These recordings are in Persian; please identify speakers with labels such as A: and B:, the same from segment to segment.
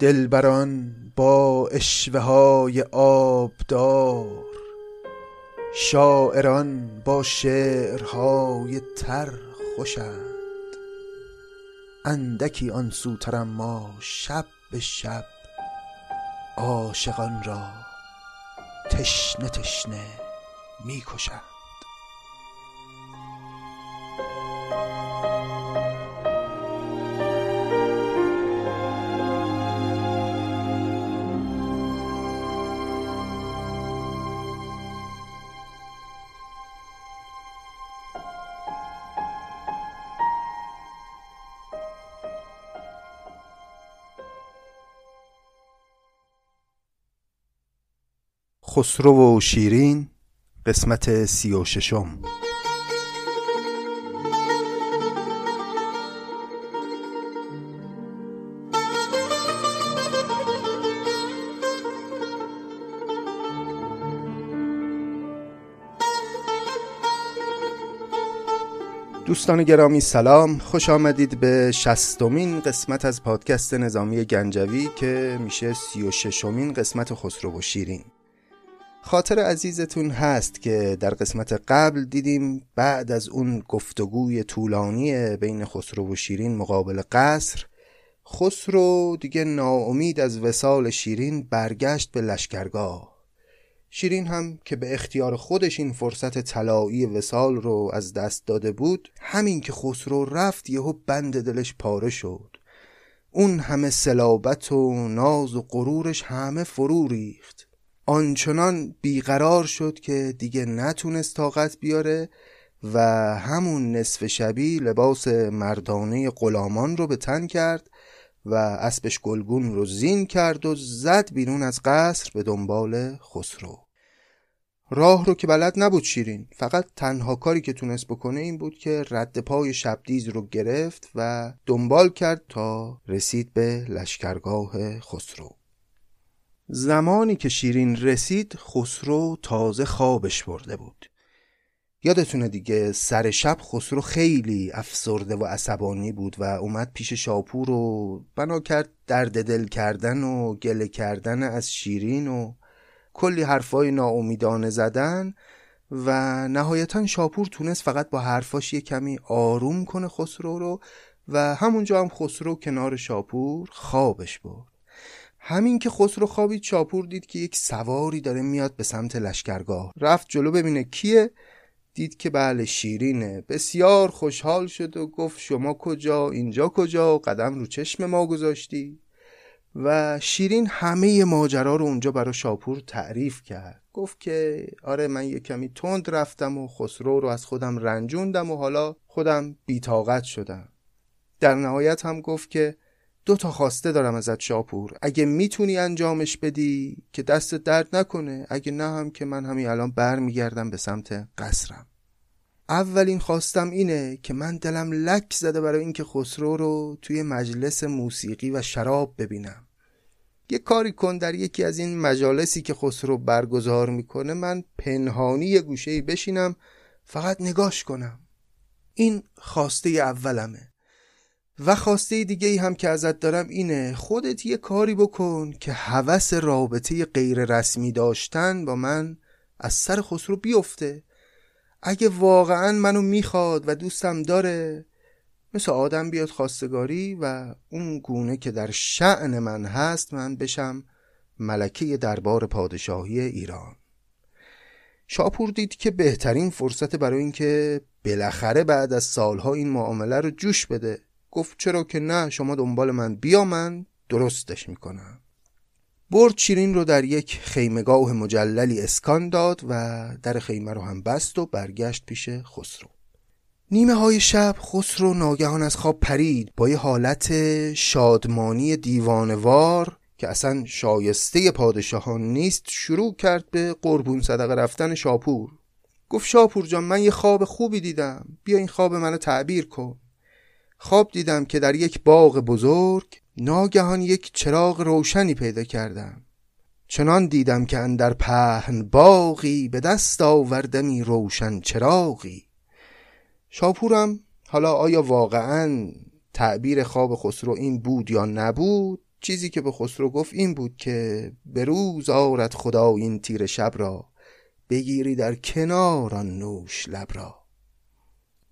A: دلبران با اشوه های آبدار شاعران با شعرهای تر خوشند. اندکی آن سوتر ما شب به شب عاشقان را تشنه تشنه می‌کشند. خسرو و شیرین قسمت سی و ششم. دوستان گرامی سلام. خوش آمدید به شستمین قسمت از پادکست نظامی گنجوی که میشه سی و ششمین قسمت خسرو و شیرین. خاطر عزیزتون هست که در قسمت قبل دیدیم بعد از اون گفتگوی طولانی بین خسرو و شیرین مقابل قصر خسرو دیگه ناامید از وسال شیرین برگشت به لشکرگاه. شیرین هم که به اختیار خودش این فرصت طلایی وسال رو از دست داده بود همین که خسرو رفت یهو بند دلش پاره شد. اون همه سلابت و ناز و غرورش همه فرو ریخت. آنچنان بیقرار شد که دیگه نتونست طاقت بیاره و همون نصف شبی لباس مردانه غلامان رو به تن کرد و اسبش گلگون رو زین کرد و زد بیرون از قصر به دنبال خسرو. راه رو که بلد نبود شیرین فقط تنها کاری که تونست بکنه این بود که رد پای شبدیز رو گرفت و دنبال کرد تا رسید به لشکرگاه خسرو. زمانی که شیرین رسید خسرو تازه خوابش برده بود. یادتونه دیگه سر شب خسرو خیلی افسرده و عصبانی بود و اومد پیش شاپور و بنا کرد درد دل کردن و گله کردن از شیرین و کلی حرفای ناامیدانه زدن و نهایتا شاپور تونست فقط با حرفاش یه کمی آروم کنه خسرو رو و همونجا هم خسرو کنار شاپور خوابش برد. همین که خسرو خوابید چاپور دید که یک سواری داره میاد به سمت لشکرگاه. رفت جلو ببینه کیه. دید که بله شیرینه. بسیار خوشحال شد و گفت شما کجا؟ اینجا کجا؟ قدم رو چشم ما گذاشتی. و شیرین همه ماجرا رو اونجا برای شاپور تعریف کرد. گفت که آره من یه کمی تند رفتم و خسرو رو از خودم رنجوندم و حالا خودم بیتاقت شدم. در نهایت هم گفت که دو تا خواسته دارم ازت شاپور. اگه می‌تونی انجامش بدی که دست درد نکنه اگه نه هم که من همین الان برمیگردم به سمت قصرم. اولین خواستم اینه که من دلم لک زده برای اینکه خسرو رو توی مجلس موسیقی و شراب ببینم. یه کاری کن در یکی از این مجالسی که خسرو برگزار می‌کنه من پنهانی یه گوشه بشینم فقط نگاش کنم. این خواسته اولمه. و خواسته دیگه ای هم که ازت دارم اینه خودت یه کاری بکن که هوس رابطه غیر رسمی داشتن با من از سر خسرو بیفته. اگه واقعا منو می‌خواد و دوستم داره مثل آدم بیاد خواستگاری و اون گونه که در شعن من هست من بشم ملکه دربار پادشاهی ایران. شاپور دید که بهترین فرصت برای اینکه بالاخره بعد از سالها این معامله رو جوش بده. گفت چرا که نه شما دنبال من بیا من درستش می‌کنم. برد شیرین رو در یک خیمگاه مجللی اسکان داد و در خیمه رو هم بست و برگشت پیش خسرو. نیمه های شب خسرو ناگهان از خواب پرید با یه حالت شادمانی دیوانوار که اصلا شایسته پادشاهان نیست شروع کرد به قربون صدقه رفتن شاپور. گفت شاپور جان من یه خواب خوبی دیدم. بیا این خواب منو تعبیر کن. خواب دیدم که در یک باغ بزرگ ناگهان یک چراغ روشنی پیدا کردم. چنان دیدم که اندر پهن باغی به دست آوردمی روشن چراغی. شاپورم حالا آیا واقعا تعبیر خواب خسرو این بود یا نبود؟ چیزی که به خسرو گفت این بود که به روز آرد خدا این تیر شب را بگیری در کنار آن نوش لب را.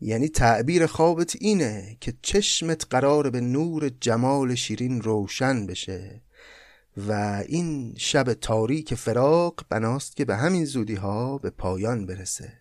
A: یعنی تعبیر خوابت اینه که چشمت قرار به نور جمال شیرین روشن بشه و این شب تاریک فراق بناست که به همین زودی ها به پایان برسه.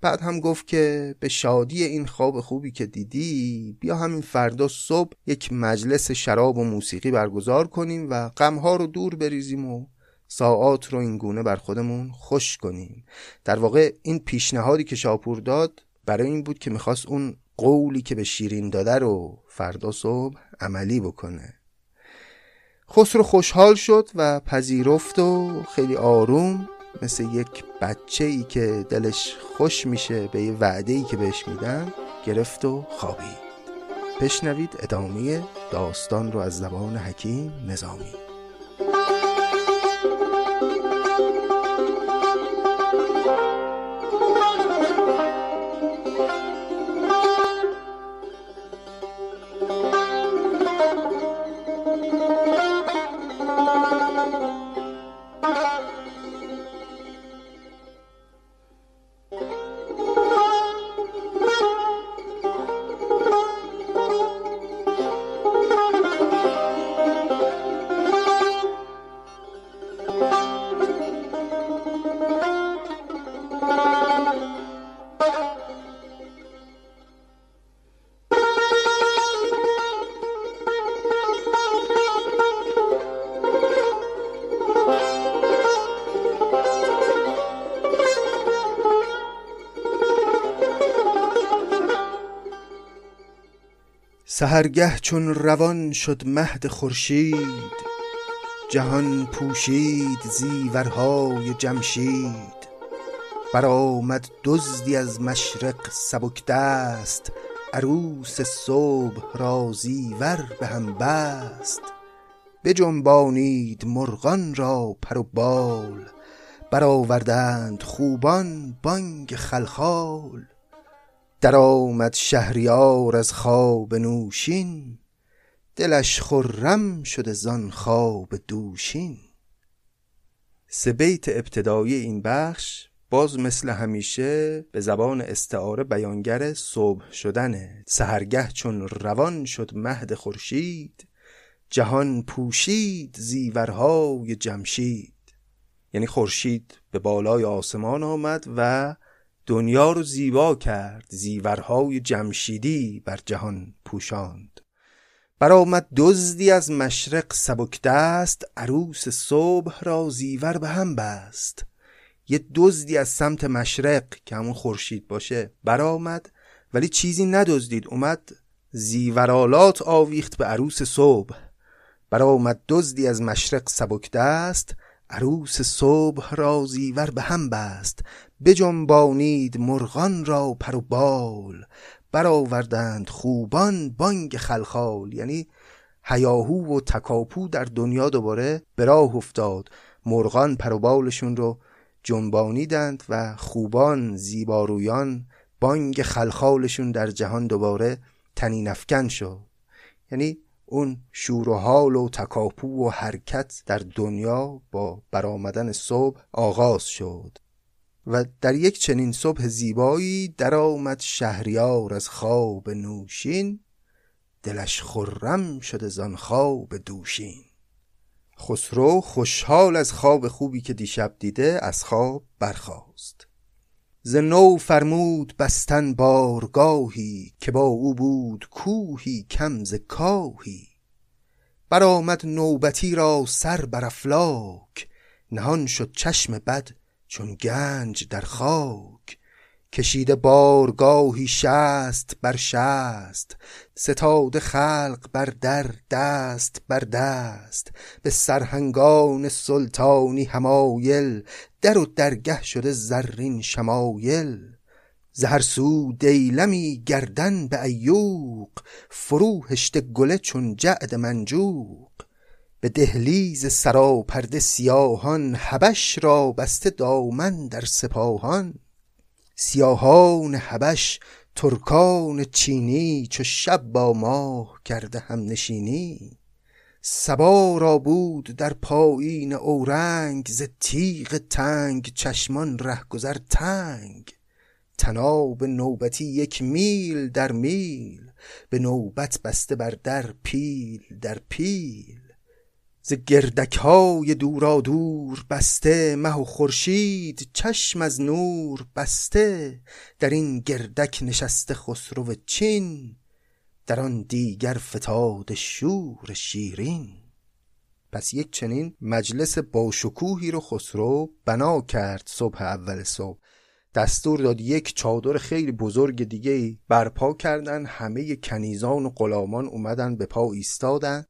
A: بعد هم گفت که به شادی این خواب خوبی که دیدی بیا همین فردا صبح یک مجلس شراب و موسیقی برگزار کنیم و غمها رو دور بریزیم و ساعات رو این گونه بر خودمون خوش کنیم. در واقع این پیشنهادی که شاپور داد برای این بود که می‌خواست اون قولی که به شیرین داده رو فردا صبح عملی بکنه. خسرو خوشحال شد و پذیرفت و خیلی آروم مثل یک بچه ای که دلش خوش میشه به یه وعده ای که بهش میدن گرفت و خوابید. بشنوید ادامه داستان رو از زبان حکیم نظامی. سهرگه چون روان شد مهد خورشید جهان پوشید زیورهای جمشید. برآمد دزدی از مشرق سبک دست عروس صبح را زیور به هم بست. بجنبانید مرغان را پر و بال برآوردند خوبان بانگ خلخال. درآمد شهریار از خواب نوشین دلش خرم شده زان خواب دوشین. سه بیت ابتدایی این بخش باز مثل همیشه به زبان استعاره بیانگر صبح شدنه سهرگه چون روان شد مهد خورشید جهان پوشید زیورهای جمشید. یعنی خورشید به بالای آسمان آمد و دنیا رو زیبا کرد زیورهای جمشیدی بر جهان پوشاند. برآمد دزدی از مشرق سبک دست عروس صبح را زیور به هم بست. یه دزدی از سمت مشرق که همون خورشید باشه برآمد ولی چیزی ندزدید. اومد زیورالات آویخت به عروس صبح. برآمد دزدی از مشرق سبک دست عروس صبح را زیور به هم بست. بجنبانید مرغان را پر و بال. برآوردند خوبان بانگ خلخال. یعنی هیاهو و تکاپو در دنیا دوباره به راه افتاد. مرغان پر و بالشون رو جنبانیدند و خوبان زیبارویان بانگ خلخالشون در جهان دوباره تنین افکن شد. یعنی اون شور و حال و تکاپو و حرکت در دنیا با برآمدن صبح آغاز شد. و در یک چنین صبح زیبایی درآمد شهریار از خواب نوشین. دلش خرم شده زان خواب دوشین. خسرو خوشحال از خواب خوبی که دیشب دیده از خواب برخاست. ز نو فرمود بستن بارگاهی که با او بود کوهی کم ز کاهی. برآمد نوبتی را سر بر افلاک. نهان شد چشم بد چون گنج در خاک. کشیده بارگاهی شست بر شست. ستاد خلق بر در دست بر دست. به سرهنگان سلطانی همایل در و درگه شده زرین شمایل. زهر سو دیلمی گردن به ایوق. فرو هشته گله چون جعد منجوق. به دهلیز سراپرده سیاهان حبش را بسته دامن در سپاهان. سیاهان حبش ترکان چینی چو شب با ماه کرده هم نشینی سبا را بود در پایین اورنگ ز تیغ تنگ چشمان رهگذر تنگ. تناب نوبتی یک میل در میل به نوبت بسته بر در پیل در پیل. ز گردک های دورا دور بسته مه و خورشید چشم از نور بسته در این گردک نشسته خسرو چین در آن دیگر فتاد شور شیرین. پس یک چنین مجلس باشکوهی رو خسرو بنا کرد صبح اول صبح. دستور داد یک چادر خیلی بزرگ دیگه برپا کردن همه کنیزان و غلامان اومدن به پا ایستادن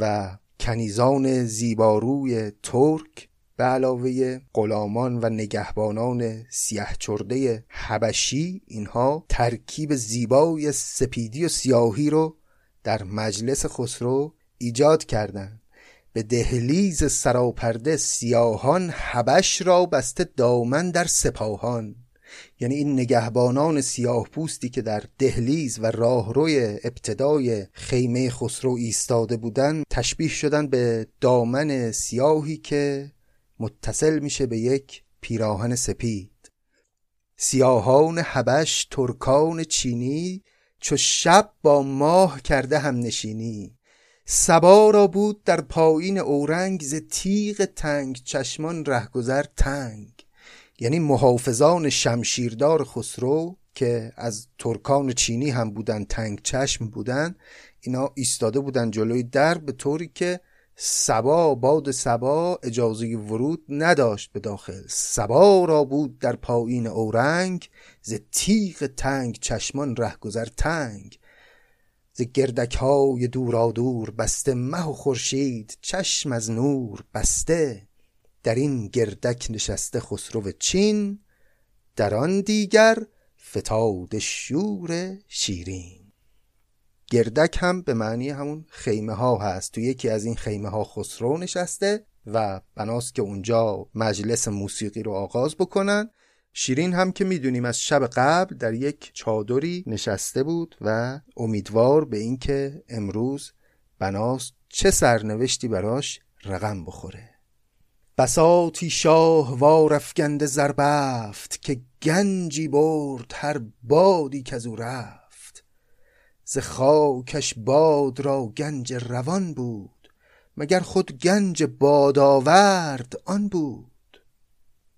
A: و کنیزان زیباروی ترک به علاوه غلامان و نگهبانان سیه حبشی اینها ترکیب زیبای سپیدی و سیاهی رو در مجلس خسرو ایجاد کردند. به دهلیز سراپرده سیاهان حبش را بسته دامن در سپاهان. یعنی این نگهبانان سیاه پوستی که در دهلیز و راهروی ابتدای خیمه خسرو ایستاده بودند تشبیه شدن به دامن سیاهی که متصل میشه به یک پیراهن سپید. سیاهان حبش ترکان چینی چو شب با ماه کرده هم نشینی سبا را بود در پایین اورنگ ز تیغ تنگ چشمان رهگذر تنگ. یعنی محافظان شمشیردار خسرو که از ترکان چینی هم بودن تنگ چشم بودن اینا ایستاده بودن جلوی در به طوری که سبا باد سبا اجازه ورود نداشت به داخل. سبا را بود در پایین اورنگ ز تیغ تنگ چشمان رهگذر تنگ. ز گردک های دورا دور بسته مه و خورشید چشم از نور بسته. در این گردک نشسته خسرو چین در آن دیگر فتاد شور شیرین. گردک هم به معنی همون خیمه ها هست. تو یکی از این خیمه ها خسرو نشسته و بناست که اونجا مجلس موسیقی رو آغاز بکنن. شیرین هم که می‌دونیم از شب قبل در یک چادری نشسته بود و امیدوار به اینکه امروز بناست چه سرنوشتی براش رقم بخوره. بساتی شاه وارفگند زربفت که گنجی برد هر بادی که او رفت. ز خاکش باد را گنج روان بود مگر خود گنج بادآورد آن بود؟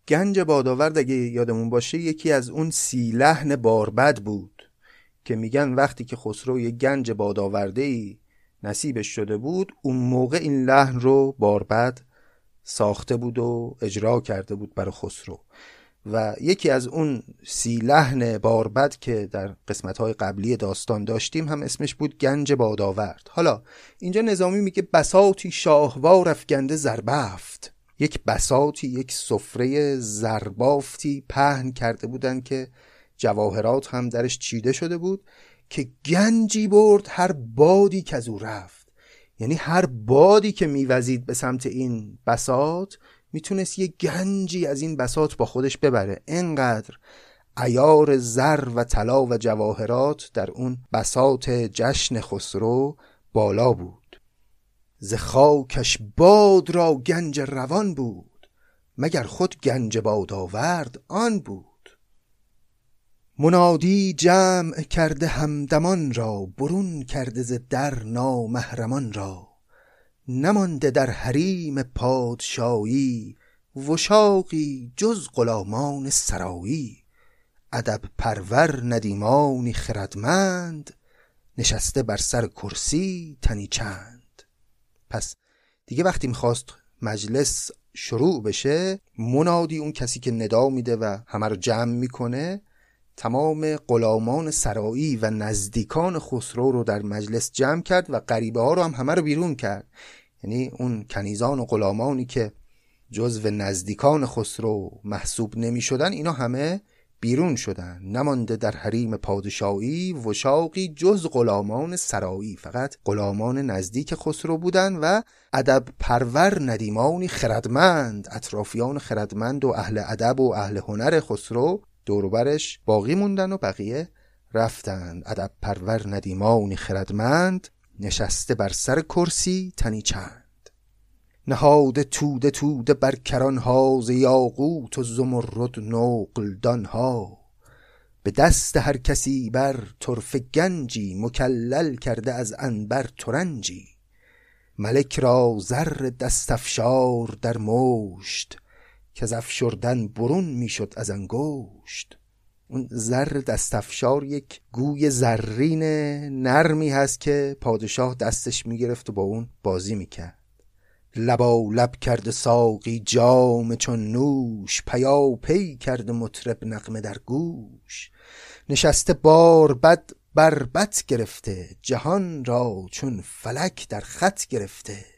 A: گنج بادآورد اگه یادمون باشه یکی از اون سی لحن باربد بود که میگن وقتی که خسرو یه گنج بادآورده ای نصیبش شده بود اون موقع این لحن رو باربد ساخته بود و اجرا کرده بود برای خسرو. و یکی از اون سی لحن باربد که در قسمت های قبلی داستان داشتیم هم اسمش بود گنج بادآورد. حالا اینجا نظامی میگه بساتی شاهوار افگنده زربفت یک بساتی یک سفره زربافتی پهن کرده بودن که جواهرات هم درش چیده شده بود که گنجی برد هر بادی که از او رفت. یعنی هر بادی که میوزید به سمت این بسات می‌تونست یه گنجی از این بسات با خودش ببره. انقدر ایار زر و طلا و جواهرات در اون بسات جشن خسرو بالا بود. ز خاکش باد را گنج روان بود. مگر خود گنج باد آورد آن بود. منادی جمع کرده همدمان را برون کرده ز در نامهرمان را. نمانده در حریم پادشاهی وشاقی جز غلامان سرایی. ادب پرور ندیمانی خردمند نشسته بر سر کرسی تنی چند. پس دیگه وقتی می‌خواست مجلس شروع بشه منادی اون کسی که ندا میده و همه رو جمع می‌کنه تمام غلامان سرایی و نزدیکان خسرو رو در مجلس جمع کرد و غریبه ها رو هم همه رو بیرون کرد. یعنی اون کنیزان و غلامانی که جزو نزدیکان خسرو محسوب نمی شدن اینا همه بیرون شدن. نمانده در حریم پادشاهی وشاقی جز غلامان سرایی. فقط غلامان نزدیک خسرو بودن و ادب پرور ندیمانی خردمند اطرافیان خردمند و اهل ادب و اهل هنر خسرو دوروبرش باقی موندن و بقیه رفتند ادب پرور ندیمانی خردمند نشسته بر سر کرسی تنی چند. نهاده توده توده بر کران ها ز یاقوت و زمرد نقل ها به دست هر کسی بر طرف گنجی مکلل کرده از انبر ترنجی. ملک را زر دستفشار در مشت که از افشردن برون می‌شد از انگشت. اون زر دستفشار یک گوی زرین نرمی هست که پادشاه دستش می‌گرفت و با اون بازی می‌کرد. لبا لب کرده ساقی جام چون نوش پیا پی کرده مطرب نقمه در گوش. نشسته بار بد بربت گرفته جهان را چون فلک در خط گرفته.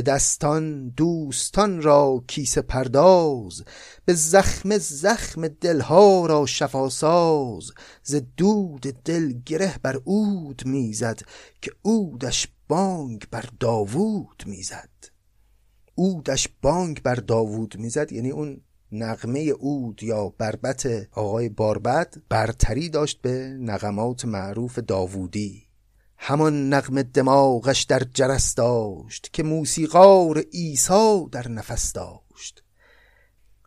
A: به دستان دوستان را کیسه پرداز به زخم زخم دلها را شفاساز ز دود دل گره بر عود می‌زد که عودش بانگ بر داوود می‌زد. عودش بانگ بر داوود می‌زد یعنی اون نغمه اود یا بربت آقای باربد برتری داشت به نغمات معروف داوودی. همان نغم دماغش در جرس داشت که موسیقار عیسی در نفس داشت.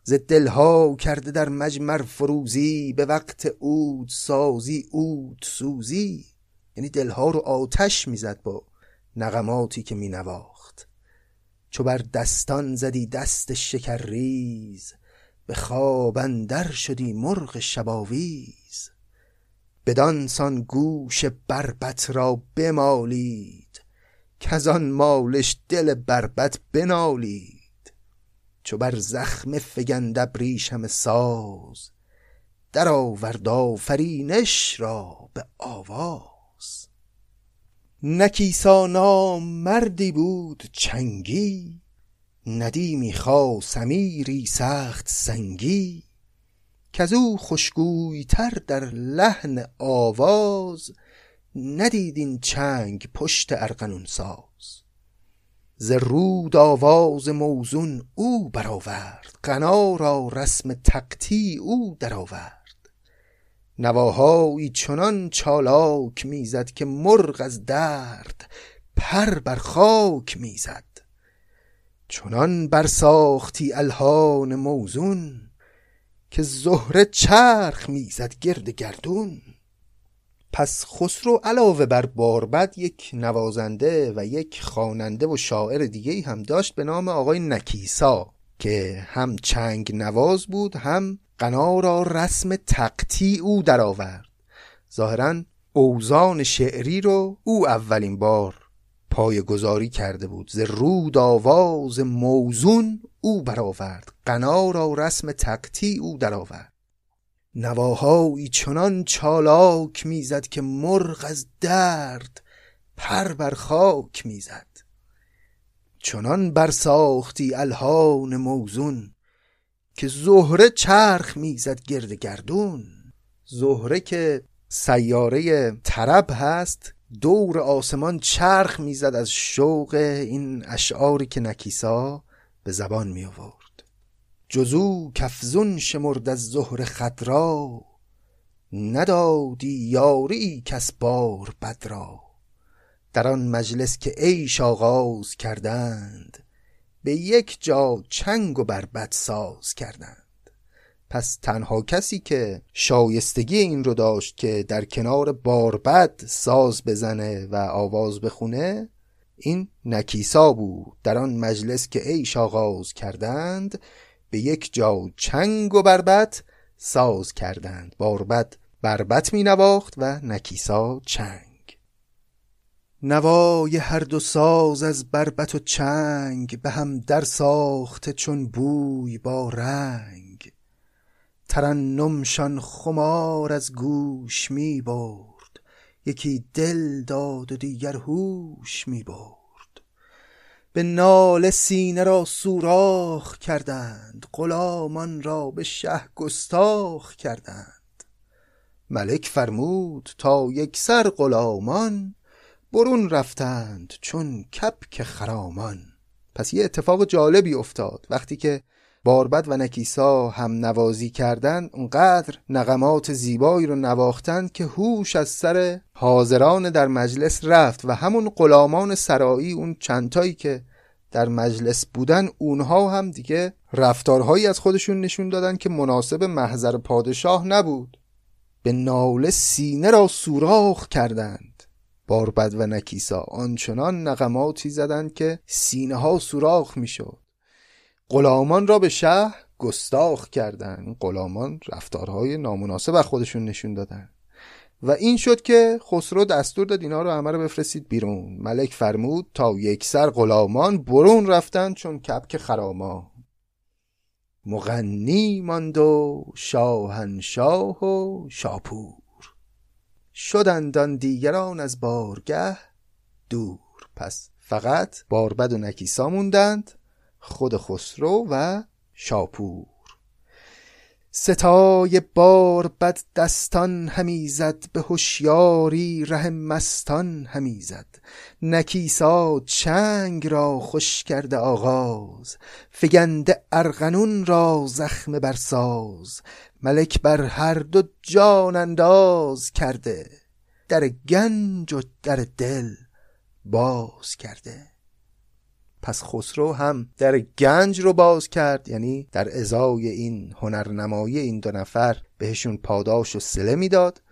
A: ز دلها کرده در مجمر فروزی به وقت اود سازی اود سوزی. یعنی دلها رو آتش می‌زد با نغماتی که مینواخت. چو بر دستان زدی دست شکرریز به خواب اندر شدی مرغ شباویز. بدان سان گوش بربت را بمالید که آن مالش دل بربت بنالید. چو بر زخم فگند ابریشم ساز در آورد آفرینش را به آواز. نکیسا نام مردی بود چنگی ندیمی سمیری سخت سنگی. کزو تر در لحن آواز ندید این چنگ پشت ارغنون ساز. ز رود آواز موزون او برآورد غنا را رسم تقطی او درآورد. نواهایی چنان چالاک می‌زد که مرغ از درد پر بر خاک می‌زد. چنان برساختی الهان موزون که زهره چرخ می‌زد گرد گردون. پس خسرو علاوه بر باربد یک نوازنده و یک خواننده و شاعر دیگه هم داشت به نام آقای نکیسا که هم چنگ نواز بود هم قنا را رسم تقطی او درآورد. ظاهرا اوزان شعری رو او اولین بار پای گذاری کرده بود. ز رود آواز موزون او برآورد. قنا را رسم تقطی او درآورد. نواهایی چنان چالاک می‌زد که مرغ از درد پر بر خاک می‌زد. چنان برساختی الهان موزون که زهره چرخ می‌زد گرد گردون. زهره که سیاره طرب هست دور آسمان چرخ می‌زد از شوق این اشعاری که نکیسا. به زبان می آورد. جزو کفزون شمرد از ظهر خدرا ندادی یاری کس بار بد را. در آن مجلس که عیش آغاز کردند به یک جا چنگ و بربد ساز کردند. پس تنها کسی که شایستگی این رو داشت که در کنار باربد ساز بزنه و آواز بخونه این نکیسا بود در آن مجلس که عیش آغاز کردند به یک جا چنگ و بربت ساز کردند. باربد بربت می نواخت و نکیسا چنگ. نوای هر دو ساز از بربت و چنگ به هم در ساخته چون بوی با رنگ. ترنمشان خمار از گوش می برد یکی دل داد و دیگر هوش می برد. به نال سینه را سوراخ کردند غلامان را به شه گستاخ کردند. ملک فرمود تا یک سر غلامان برون رفتند چون کپک خرامان. پس یه اتفاق جالبی افتاد. وقتی که باربد و نکیسا هم نوازی کردند اونقدر نقمات زیبایی رو نواختند که هوش از سر حاضران در مجلس رفت و همون غلامان سرایی اون چندتایی که در مجلس بودن اونها هم دیگه رفتارهایی از خودشون نشون دادن که مناسب محضر پادشاه نبود. به ناله سینه را سوراخ کردند باربد و نکیسا. آنچنان نقماتی زدند که سینه ها سوراخ می‌شد. غلامان را به شهر گستاخ کردند. غلامان رفتارهای نامناسب از خودشون نشون دادن و این شد که خسرو دستور داد اینا رو همه رو بفرستید بیرون. ملک فرمود تا یک سر غلامان برون رفتن چون کپک خراما. مغنی ماند و شاهنشاه و شاپور. شدندان دیگران از بارگه دور. پس فقط باربد و نکیسا موندند. خود خسرو و شاپور. ستای بار بد دستان همی زد به هوشیاری ره مستان همی زد. نکیسا چنگ را خوش کرده آغاز فگنده ارغنون را زخم برساز. ملک بر هر دو جان انداز کرده در گنج و در دل باز کرده. پس خسرو هم در گنج رو باز کرد یعنی در ازای این هنرنمایی این دو نفر بهشون پاداش و سله می‌داد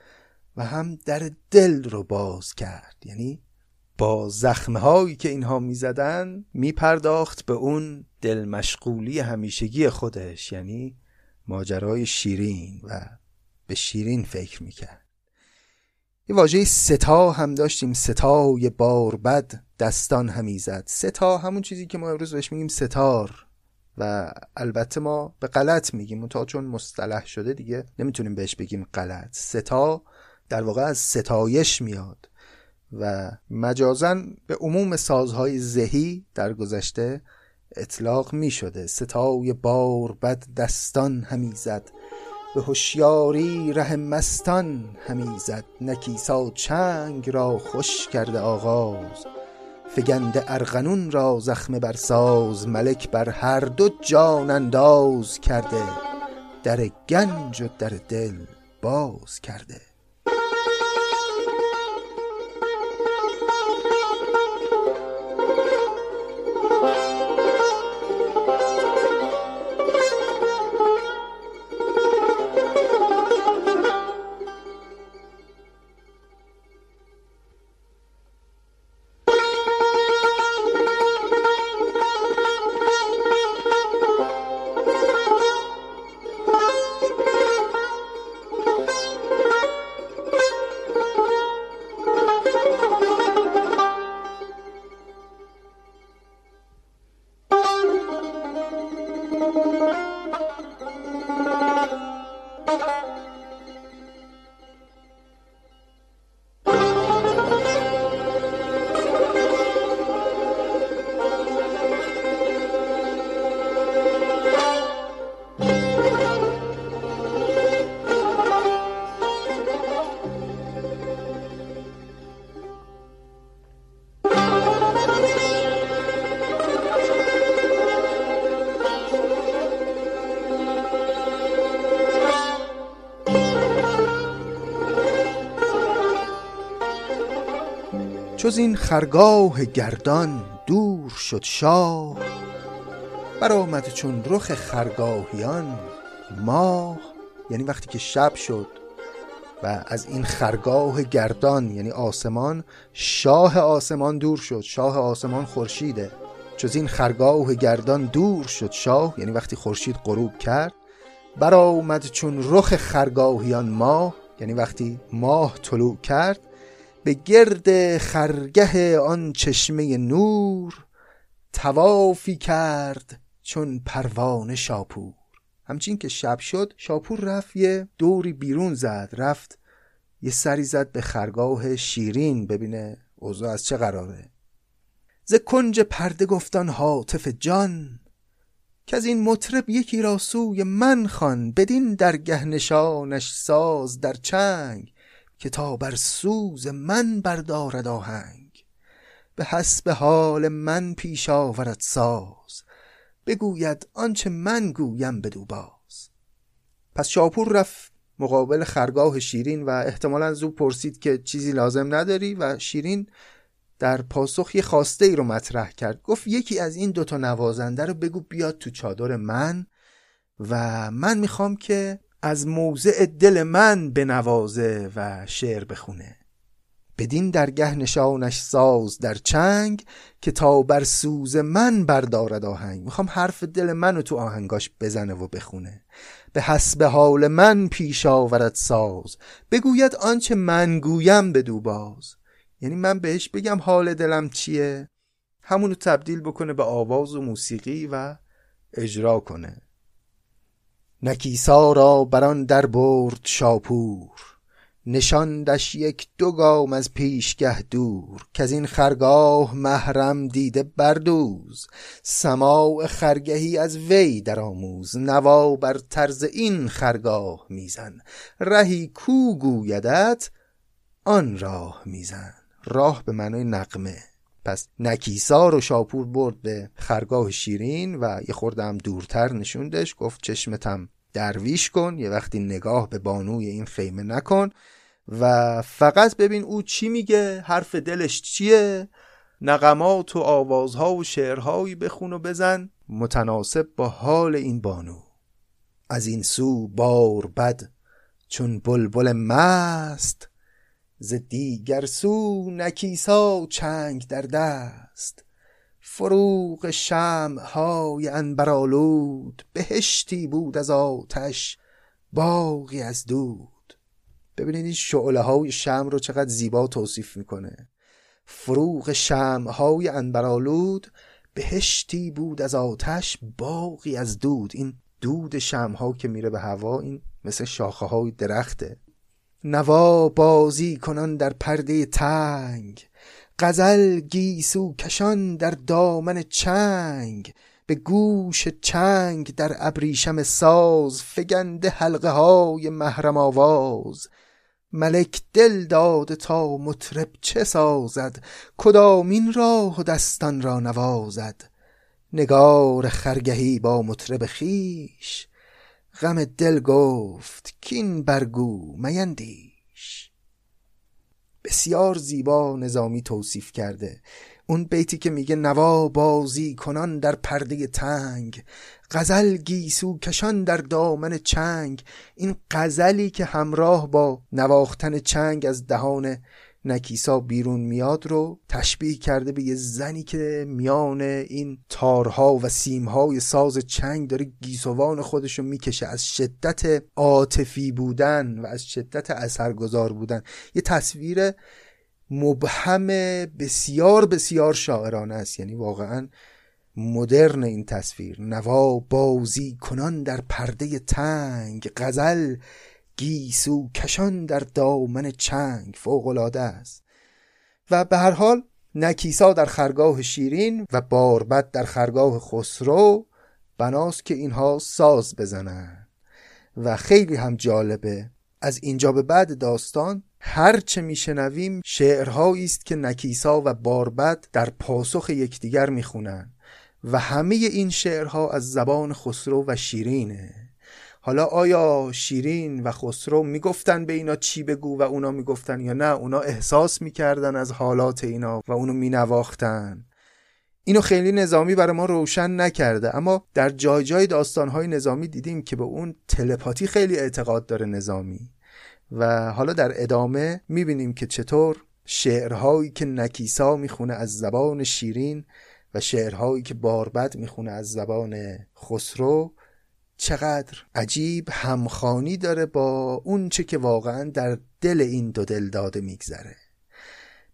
A: و هم در دل رو باز کرد. یعنی با زخمه هایی که اینها می‌زدن میپرداخت به اون دل مشغولی همیشگی خودش یعنی ماجرای شیرین و به شیرین فکر می‌کرد. یه واژه ستا هم داشتیم ستای بد دستان همی زد. ستا همون چیزی که ما امروز بهش میگیم ستار. و البته ما به غلط میگیم تا چون مصطلح شده دیگه نمی‌تونیم بهش بگیم غلط. ستا در واقع از ستایش میاد و مجازا به عموم سازهای زهی در گذشته اطلاق می شده ستای بار بد دستان همی زد به هوشیاری ره مستان همی زد. نکیسا چنگ را خوش کرده آغاز فگنده ارغنون را زخم برساز ملک بر هر دو جان انداز کرده. در گنج و در دل باز کرده. جز این خرگاه گردان دور شد شاه برآمد چون رخ خرگاهیان ماه. یعنی وقتی که شب شد و از این خرگاه گردان یعنی آسمان شاه آسمان دور شد. شاه آسمان خورشیده. جز این خرگاه گردان دور شد شاه یعنی وقتی خورشید غروب کرد برآمد چون رخ خرگاهیان ماه. یعنی وقتی ماه طلوع کرد به گرد خرگه آن چشمه نور توافی کرد چون پروانه شاپور. همچین که شب شد شاپور رفت یه دوری بیرون زد رفت یه سری زد به خرگاه شیرین ببینه اوضاع از چه قراره. ز کنج پرده گفتان حاطف جان که از این مطرب یکی را سوی من خوان بدین درگه نشانش ساز در چنگ. که تا بر سوز من بردارد آهنگ. به حسب حال من پیش آورد ساز بگوید آنچه من گویم بدو باز. پس شاپور رفت مقابل خرگاه شیرین و احتمالا زود پرسید که چیزی لازم نداری و شیرین در پاسخ یه خواسته ای رو مطرح کرد. گفت یکی از این دوتا نوازنده رو بگو بیاد تو چادر من و من می‌خوام که از موضع دل من بنوازه و شعر بخونه. بدین درگه نشانش ساز در چنگ که تا بر سوز من بردارد آهنگ. می‌خوام حرف دل منو تو آهنگاش بزنه و بخونه. به حسب حال من پیش آورد ساز. بگوید آنچه من گویم بدو باز. یعنی من بهش بگم حال دلم چیه؟ همونو تبدیل بکنه به آواز و موسیقی و اجرا کنه. نکیسا را بران در برد شاپور. نشاندش یک دو گام از پیشگه دور که این خرگاه محرم دیده بردوز. سماع خرگهی از وی در آموز نوا بر طرز این خرگاه میزن. رهی کو گویدت آن راه میزن. راه به معنای نقمه. پس نکیسار و شاپور برد به خرگاه شیرین و یه خوردم دورتر نشوندش گفت چشمتم درویش کن یه وقتی نگاه به بانوی این خیمه نکن و فقط ببین او چی میگه حرف دلش چیه؟ نقمات و آوازها و شعرهایی بخون و بزن. متناسب با حال این بانو. از این سو بار بد چون بلبل مست ز دیگر سو نکیسا چنگ در دست. فروغ های انبرالود بهشتی بود از آتش باقی از دود. ببینید این شعله های شم رو چقدر زیبا توصیف می‌کنه. فروغ های انبرالود بهشتی بود از آتش باقی از دود. این دود ها که میره به هوا این مثل شاخه های درخته. نوا بازی کنان در پرده تنگ غزل گیسو کشان در دامن چنگ به گوش چنگ در ابریشم ساز فگنده حلقه های محرم آواز. ملک دل داده تا مطرب چه سازد کدامین راه دستان را نوازد. نگار خرگهی با مطرب خیش غم دل گفت کین برگو میندیش. بسیار زیبا نظامی توصیف کرده. اون بیتی که میگه نوا بازی کنان در پرده تنگ غزل گیسو کشان در دامن چنگ. این غزلی که همراه با نواختن چنگ از دهان نکیسا بیرون میاد رو تشبیه کرده به یه زنی که میان این تارها و سیمهای ساز چنگ داره گیسوان خودش رو می‌کشه. از شدت عاطفی بودن و از شدت اثرگذار بودن. یه تصویر مبهم بسیار بسیار شاعرانه است. یعنی واقعا مدرن این تصویر. نوا بازی کنان در پرده تنگ غزل گیسو کشان در دامن چنگ فوقلاده است و به هر حال نکیسا در خرگاه شیرین و باربد در خرگاه خسرو بناست که اینها ساز بزنن و خیلی هم جالبه. از اینجا به بعد داستان هرچه میشنویم شعرهایی است که نکیسا و باربد در پاسخ یکدیگر می‌خونن و همه این شعرها از زبان خسرو و شیرینه. حالا آیا شیرین و خسرو می‌گفتن به اینا چی بگو و اونا می‌گفتن یا نه؟ اونا احساس می‌کردن از حالات اینا و اونو مینواختن. اینو خیلی نظامی برای ما روشن نکرده اما در جای جای داستانهای نظامی دیدیم که به اون تلپاتی خیلی اعتقاد داره نظامی. و حالا در ادامه می‌بینیم که چطور شعرهایی که نکیسا می‌خونه از زبان شیرین و شعرهایی که باربد می‌خونه از زبان خسرو چقدر عجیب همخانی داره با اون چه که واقعا در دل این دو دل داده میگذره.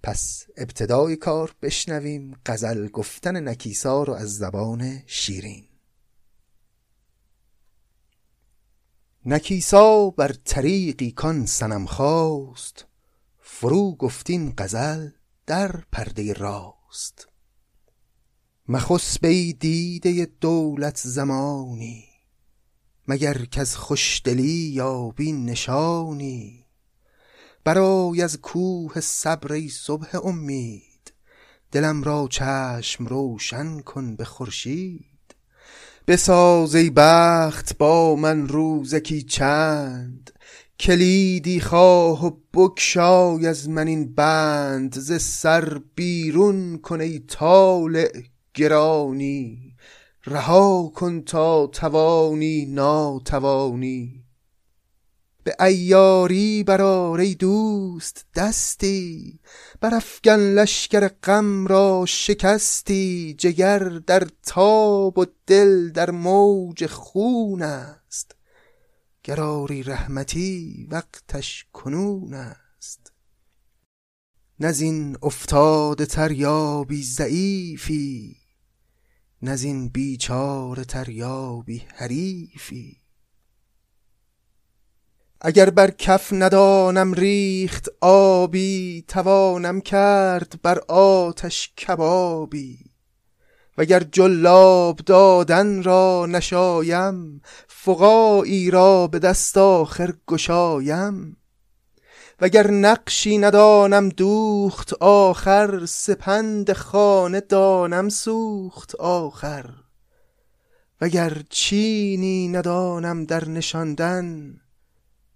A: پس ابتدای کار بشنویم غزل گفتن نکیسا رو از زبان شیرین. نکیسا بر طریقی کان سنم خواست فرو گفتین غزل در پرده راست. مخص بی دیده دولت زمانی مگر که از خوشدلی یابی نشانی؟ برای از کوه صبر صبح امید دلم را چشم روشن کن به خورشید. بساز ای بخت با من روزکی چند کلیدی خواه و بکشای از من این بند ز سر بیرون کن ای طالع گرانی. رها کن تا توانی ناتوانی. به عیاری برآر ای دوست دستی برافکن لشکر غم را شکستی. جگر در تاب و دل در موج خون است. گراری رحمتی وقتش کنون است. نزین افتاده تر یابی ضعیفی نزین بیچاره تر یابی حریفی. اگر بر کف ندانم ریخت آبی توانم کرد بر آتش کبابی. وگر جلاب دادن را نشایم فقاعی را به دست آخر گشایم. وگر نقشی ندانم دوخت آخر سپند خانه دانم سوخت آخر. وگر چینی ندانم در نشاندن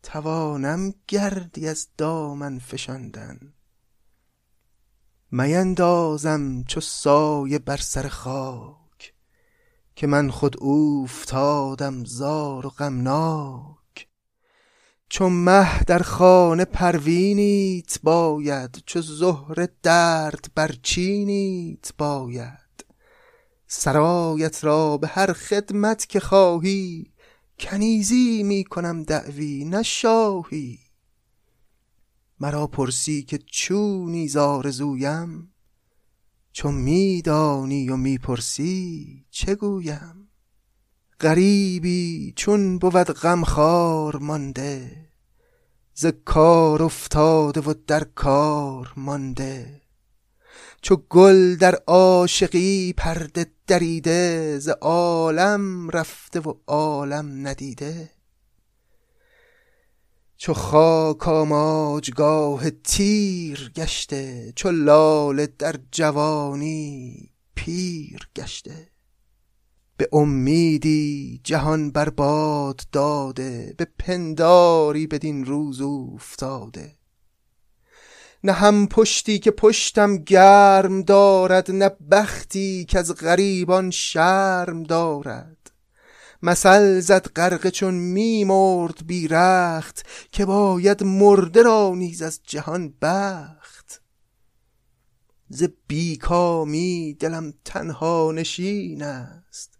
A: توانم گردی از دامن فشاندن. میندازم چو سایه بر سر خاک که من خود اوفتادم زار و غمناک. چو مه در خانه پروینیت باید چو زهره درد برچینیت باید. سرایت را به هر خدمت که خواهی کنیزی می کنم دعوی نه شاهی. مرا پرسی که چونی زارزویم چون میدانی و می‌پرسی چه گویم؟ غریبی چون بود غمخوار مانده ز کار افتاده و در کار مانده. چو گل در عاشقی پرده دریده ز عالم رفته و عالم ندیده. چو خاک آماجگاه تیر گشته چو لاله در جوانی پیر گشته. به امیدی جهان برباد داده به پنداری بدین روز اوفتاده. نه هم پشتی که پشتم گرم دارد نه بختی که از غریبان شرم دارد. مثل زد غرقه چون میمرد بی رخت که باید مرده را نیز از جهان بخت. ز بیکامی دلم تنها نشین است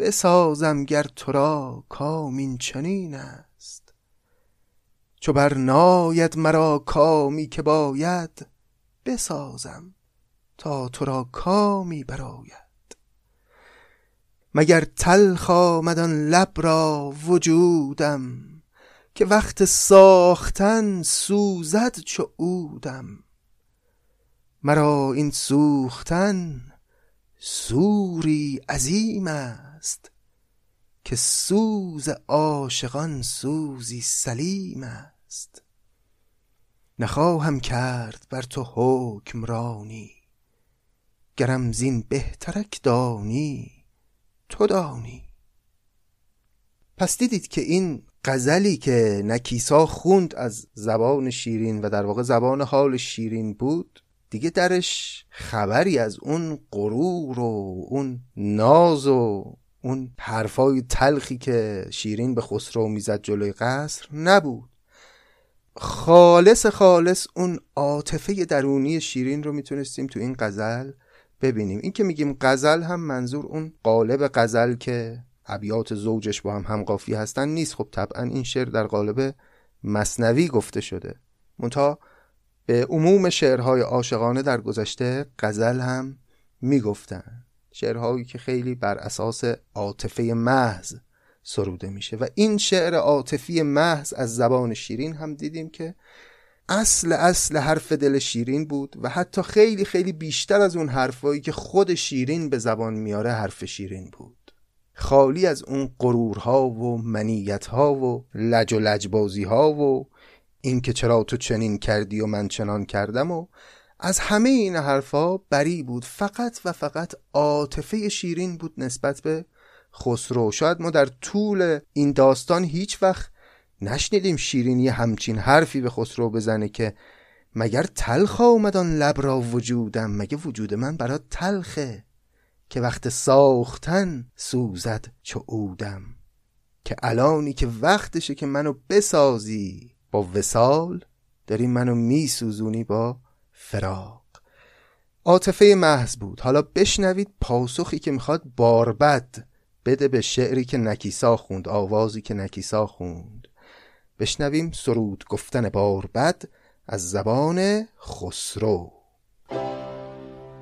A: بسازم گر تو را کام چنین است. چو بر ناید مرا کامی که باید بسازم تا تو را کامی براید مگر تلخ آمد آن لب را وجودم که وقت ساختن سوزد چو عودم؟ مرا این سوختن سوری عظیم که سوز عاشقان سوزی سلیم است. نخواهم کرد بر تو حکم رانی گرم زین بهترک دانی تو دانی. پس دیدید که این غزلی که نکیسا خوند از زبان شیرین و در واقع زبان حال شیرین بود دیگه درش خبری از اون غرور و اون ناز و اون حرفای تلخی که شیرین به خسرو می‌زد جلوی قصر نبود. خالص خالص اون عاطفه درونی شیرین رو می‌تونستیم تو این غزل ببینیم. این که میگیم غزل هم منظور اون قالب غزل که ابیات زوجش با هم همقافی هستن نیست. خب طبعا این شعر در قالب مصنوی گفته شده. منتها به عموم شعرهای عاشقانه در گذشته غزل هم می‌گفتن. شعرهایی که خیلی بر اساس عاطفه محض سروده میشه. و این شعر عاطفی محض از زبان شیرین هم دیدیم که اصل اصل حرف دل شیرین بود و حتی خیلی خیلی بیشتر از اون حرفایی که خود شیرین به زبان میاره حرف شیرین بود. خالی از اون غرورها و منیتها و لج و لجبازی ها و این که چرا تو چنین کردی و من چنان کردم و از همه این حرفا بری بود. فقط و فقط عاطفه شیرین بود نسبت به خسرو. شاید ما در طول این داستان هیچ وقت نشنیدیم شیرینی همچین حرفی به خسرو بزنه که مگر تلخ آمد آن لب را وجودم؟ مگه وجود من برات تلخه که وقت ساختن سوزد چو اودم که الانی که وقتشه که منو بسازی. با وسال داری منو میسوزونی با فراق. عاطفه محض بود. حالا بشنوید پاسخی که می‌خواد باربد بده به شعری که نکیسا خوند آوازی که نکیسا خوند. بشنویم سرود گفتن باربد از زبان خسرو.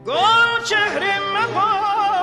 B: گل چهره چهره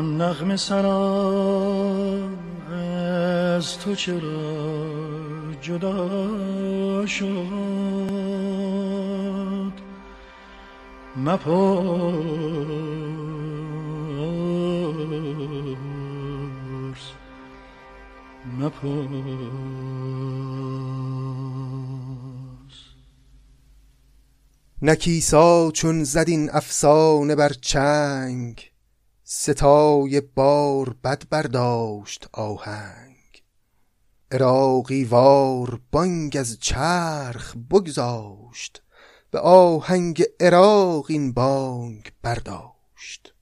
B: آن نغم سرا از تو چرا جدا شد؟ مپرس مپرس.
A: نکیسا چون زدین افسانه بر چنگ ستای بار بد برداشت آهنگ. اراقی وار بانگ از چرخ بگذاشت به آهنگ اراق این بانگ برداشت.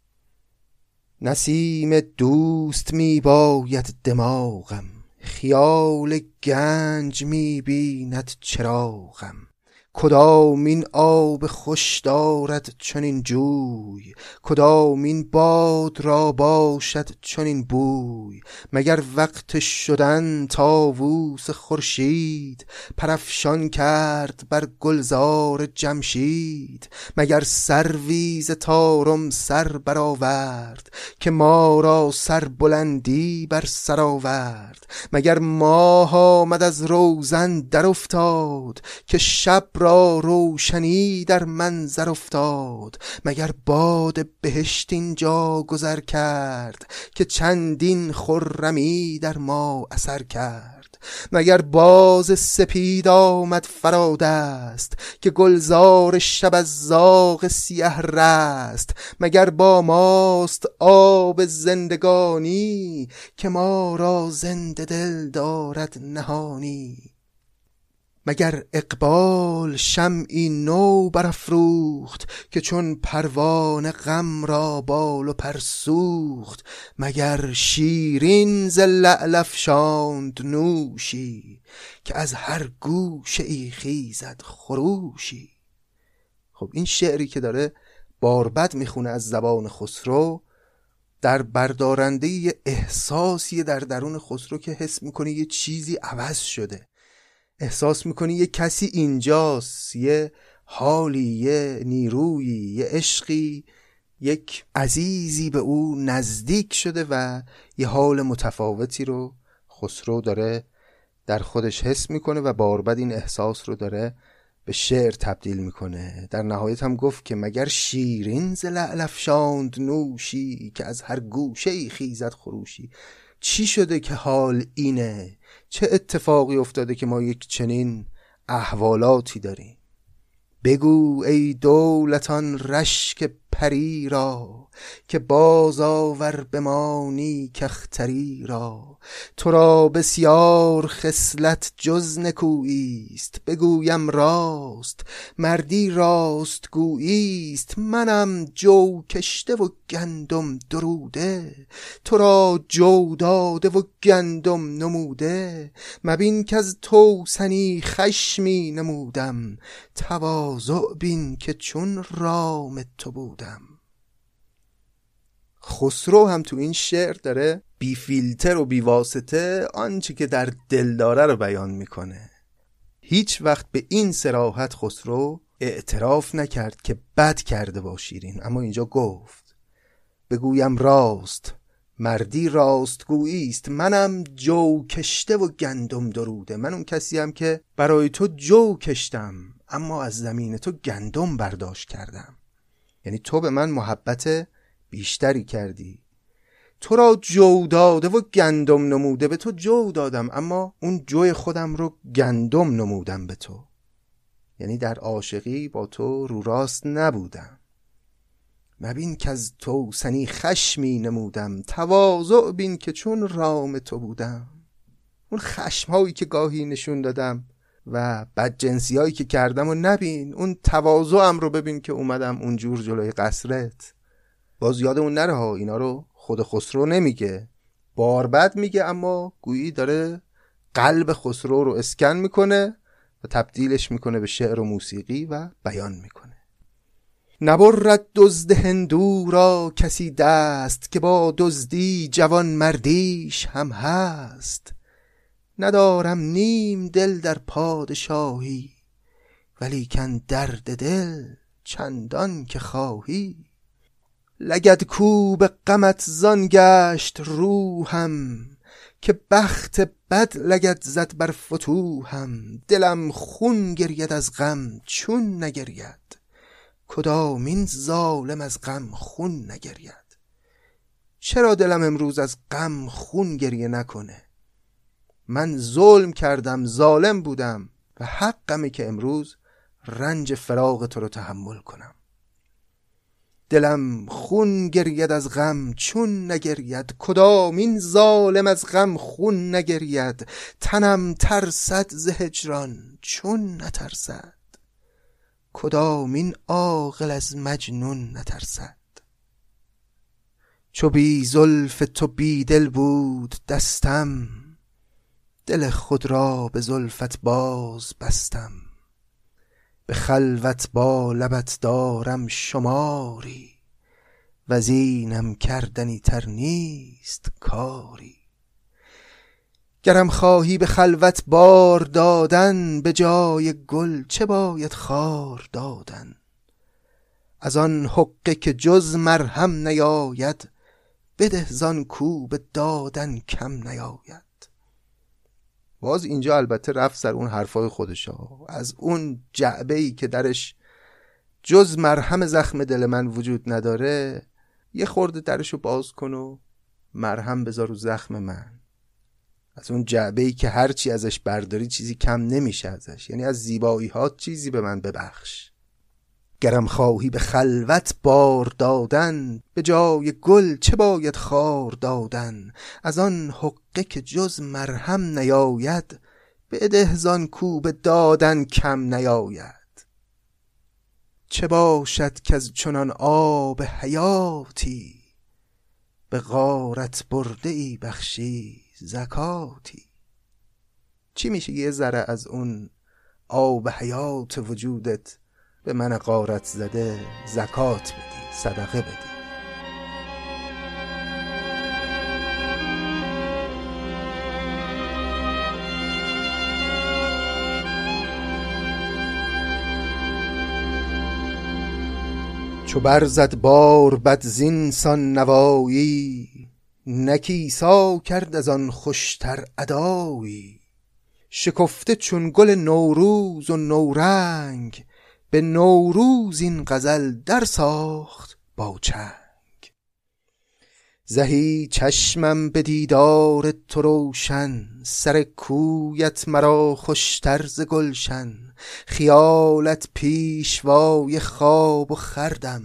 A: نسیم دوست می باید دماغم خیال گنج می بیند چراغم. کدام این آب خوش دارد چنین جوی؟ کدام این باد را باشد چنین بوی؟ مگر وقت شدن تاووس خورشید پرفشان کرد بر گلزار جمشید؟ مگر سرویز تارم سر برآورد که ما را سر بلندی بر سر آورد؟ مگر ماه آمد از روزن در افتاد که شب را روشنی در منظر افتاد مگر باد بهشت اینجا گذر کرد که چندین خرمی در ما اثر کرد؟ مگر باز سپید آمد فرادست که گلزار شب از زاغ سیه رست؟ مگر با ماست آب زندگانی که ما را زنده دل دارد نهانی؟ مگر اقبال شمعی نو برافروخت که چون پروانه غم را بال و پر سوخت؟ مگر شیرین ز لعل افشاند نوشی که از هر گوشه ای خیزد خروشی؟ خب این شعری که داره باربد می‌خونه از زبان خسرو در بردارنده احساسی در درون خسرو که حس می‌کنه یه چیزی عوض شده. احساس می‌کنی یه کسی اینجاست یه حالی یه نیرویی یه عشقی یک عزیزی به او نزدیک شده و یه حال متفاوتی رو خسرو داره در خودش حس می‌کنه و باربد این احساس رو داره به شعر تبدیل می‌کنه. در نهایت هم گفت که مگر شیرین ز لعل افشاند نوشی که از هر گوشه ای خیزد خروشی. چی شده که حال اینه؟ چه اتفاقی افتاده که ما یک چنین احوالاتی داریم؟ بگو ای دولتان رشک پری را که باز آور بمانی کختری را. تو را بسیار خصلت جز نکویی است بگویم راست. مردی راست گویی است منم جو کشته و گندم دروده. تو را جو داده و گندم نموده. مبین که از توسنی خشمی نمودم. تواضع بین که چون رام تو بودم. خسرو هم تو این شعر داره بی فیلتر و بی واسطه آنچه که در دل داره رو بیان می‌کنه. هیچ وقت به این سراحت خسرو اعتراف نکرد که بد کرده با شیرین اما اینجا گفت بگویم راست مردی راست است منم جو کشته و گندم دروده من اون کسی هم که برای تو جو کشتم اما از زمین تو گندم برداشت کردم. یعنی تو به من محبت بیشتری کردی. تو را جو داده و گندم نموده به تو جو دادم اما اون جوی خودم رو گندم نمودم به تو. یعنی در عاشقی با تو رو راست نبودم. مبین که از تو سنی خشمی نمودم تواضع بین که چون رام تو بودم. اون خشم هایی که گاهی نشون دادم و بد جنسی هایی که کردم و نبین. اون تواضعم رو ببین که اومدم اونجور جلوی قصرت. باز یادمون نره ها اینا رو خود خسرو نمیگه. باربد میگه اما گویی داره قلب خسرو رو اسکن می‌کنه و تبدیلش می‌کنه به شعر و موسیقی و بیان می‌کنه. نبرد دزد هندو را کسی دست که با دزدی جوان مردیش هم هست. ندارم نیم دل در پادشاهی ولیکن درد دل چندان که خواهی. لگد کو به غمت زان گشت روحم که بخت بد لگد زد بر فتوهم دلم خون گرید از غم چون نگرید. کدامین ظالم از غم خون نگرید؟ چرا دلم امروز از غم خون گریه نکنه؟ من ظلم کردم ظالم بودم و حقمه که امروز رنج فراغ تو رو تحمل کنم. دلم خون گرید از غم چون نگرید. کدامین ظالم از غم خون نگرید؟ تنم ترسد ز هجران چون نترسد. کدامین عاقل از مجنون نترسد؟ چو بی زلف تو بی دل بود دستم دل خود را به زلفت باز بستم. به خلوت با لبت دارم شماری. و زینم کردنی تر نیست کاری. گرم خواهی به خلوت بار دادن به جای گل چه باید خار دادن؟ از آن حقه که جز مرهم نیاید بده زان کو به دادن کم نیاید. باز اینجا البته رفت سر اون حرفای خودش از اون جعبه ای که درش جز مرهم زخم دل من وجود نداره یه خورده درشو باز کن و مرهم بذار رو زخم من. از اون جعبه ای که هرچی ازش برداری چیزی کم نمیشه ازش. یعنی از زیبایی ها چیزی به من ببخش. گرم خواهی به خلوت بار دادن به جای گل چه باید خار دادن؟ از آن حقه که جز مرهم نیاید به دهزان کو به دادن کم نیاید. چه باشد که از چنان آب حیاتی؟ به غارت برده ای بخشی زکاتی. چی میشه یه ذره از اون آب حیات وجودت؟ به من قارت زده زکات بدی صدقه بدی. چو برزد بار بد زین سان نوایی نکیسا کرد از آن خوشتر ادایی. شکفته چون گل نوروز و نورنگ به نوروز این غزل در ساخت با چنگ. زهی چشمم به دیدار تو روشن سر کویت مرا خوشتر ز گلشن. خیالت پیشوای خواب و خردم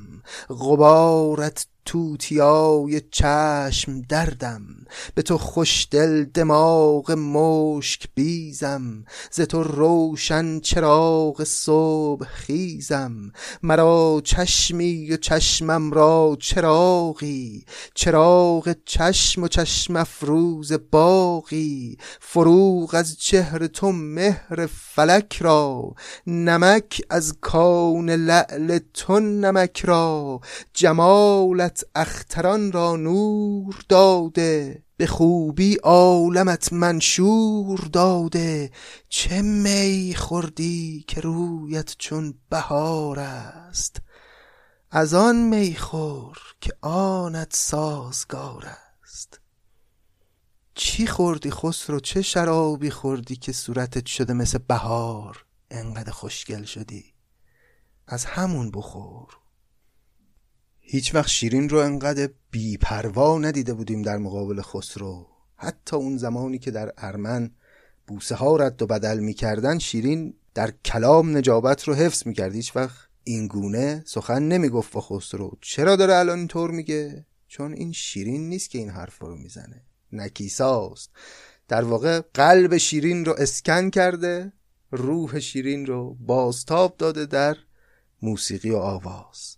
A: غبارت توتیای چشم دردم. به تو خوش دل دماغ مشک بیزم ز تو روشن چراغ صبح خیزم. مرا چشمی و چشمم را چراغی چراغ چشم و چشم افروز باغی. فروغ از چهر تو مهر فلک را نمک از کون لعل تو نمک را. جمالت اختران را نور داده به خوبی عالمت منشور داده چه می خوردی که رویت چون بهار است؟ از آن می خور که آنت سازگار است. چی خوردی خسرو؟ چه شرابی خوردی که صورتت شده مثل بهار؟ انقدر خوشگل شدی. از همون بخور. هیچ وقت شیرین رو انقدر بیپروا ندیده بودیم در مقابل خسرو. حتی اون زمانی که در ارمن بوسه ها رد و بدل می‌کردن شیرین در کلام نجابت رو حفظ می‌کرد. هیچ وقت این گونه سخن نمی‌گفت با خسرو. چرا داره الان اینطور میگه؟ چون این شیرین نیست که این حرف رو می‌زنه. نکیساست در واقع قلب شیرین رو اسکن کرده روح شیرین رو بازتاب داده در موسیقی و آواز.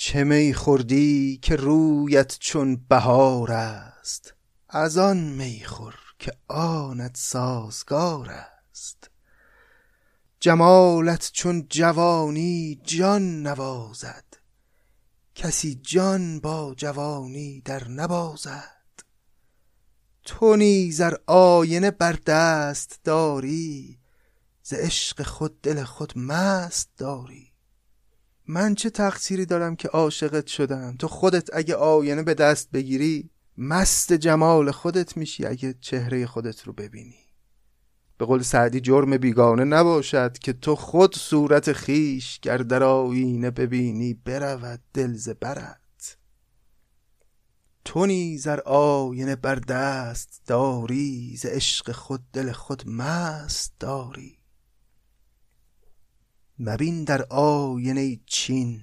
A: چه می خوردی که رویت چون بهار است؟ از آن می خور که آنت سازگار است. جمالت چون جوانی جان نوازد. کسی جان با جوانی در نبازد. تو نیز آینه بر دست داری ز عشق خود دل خود مست داری. من چه تقصیری دارم که عاشقت شدم؟ تو خودت اگه آینه به دست بگیری مست جمال خودت میشی اگه چهره خودت رو ببینی. به قول سعدی جرم بیگانه نباشد که تو خود صورت خیش گر در آینه ببینی برود دل ز برت. تو نیزر آینه بر دست داری ز عشق خود دل خود مست داری. مبین در آینه چین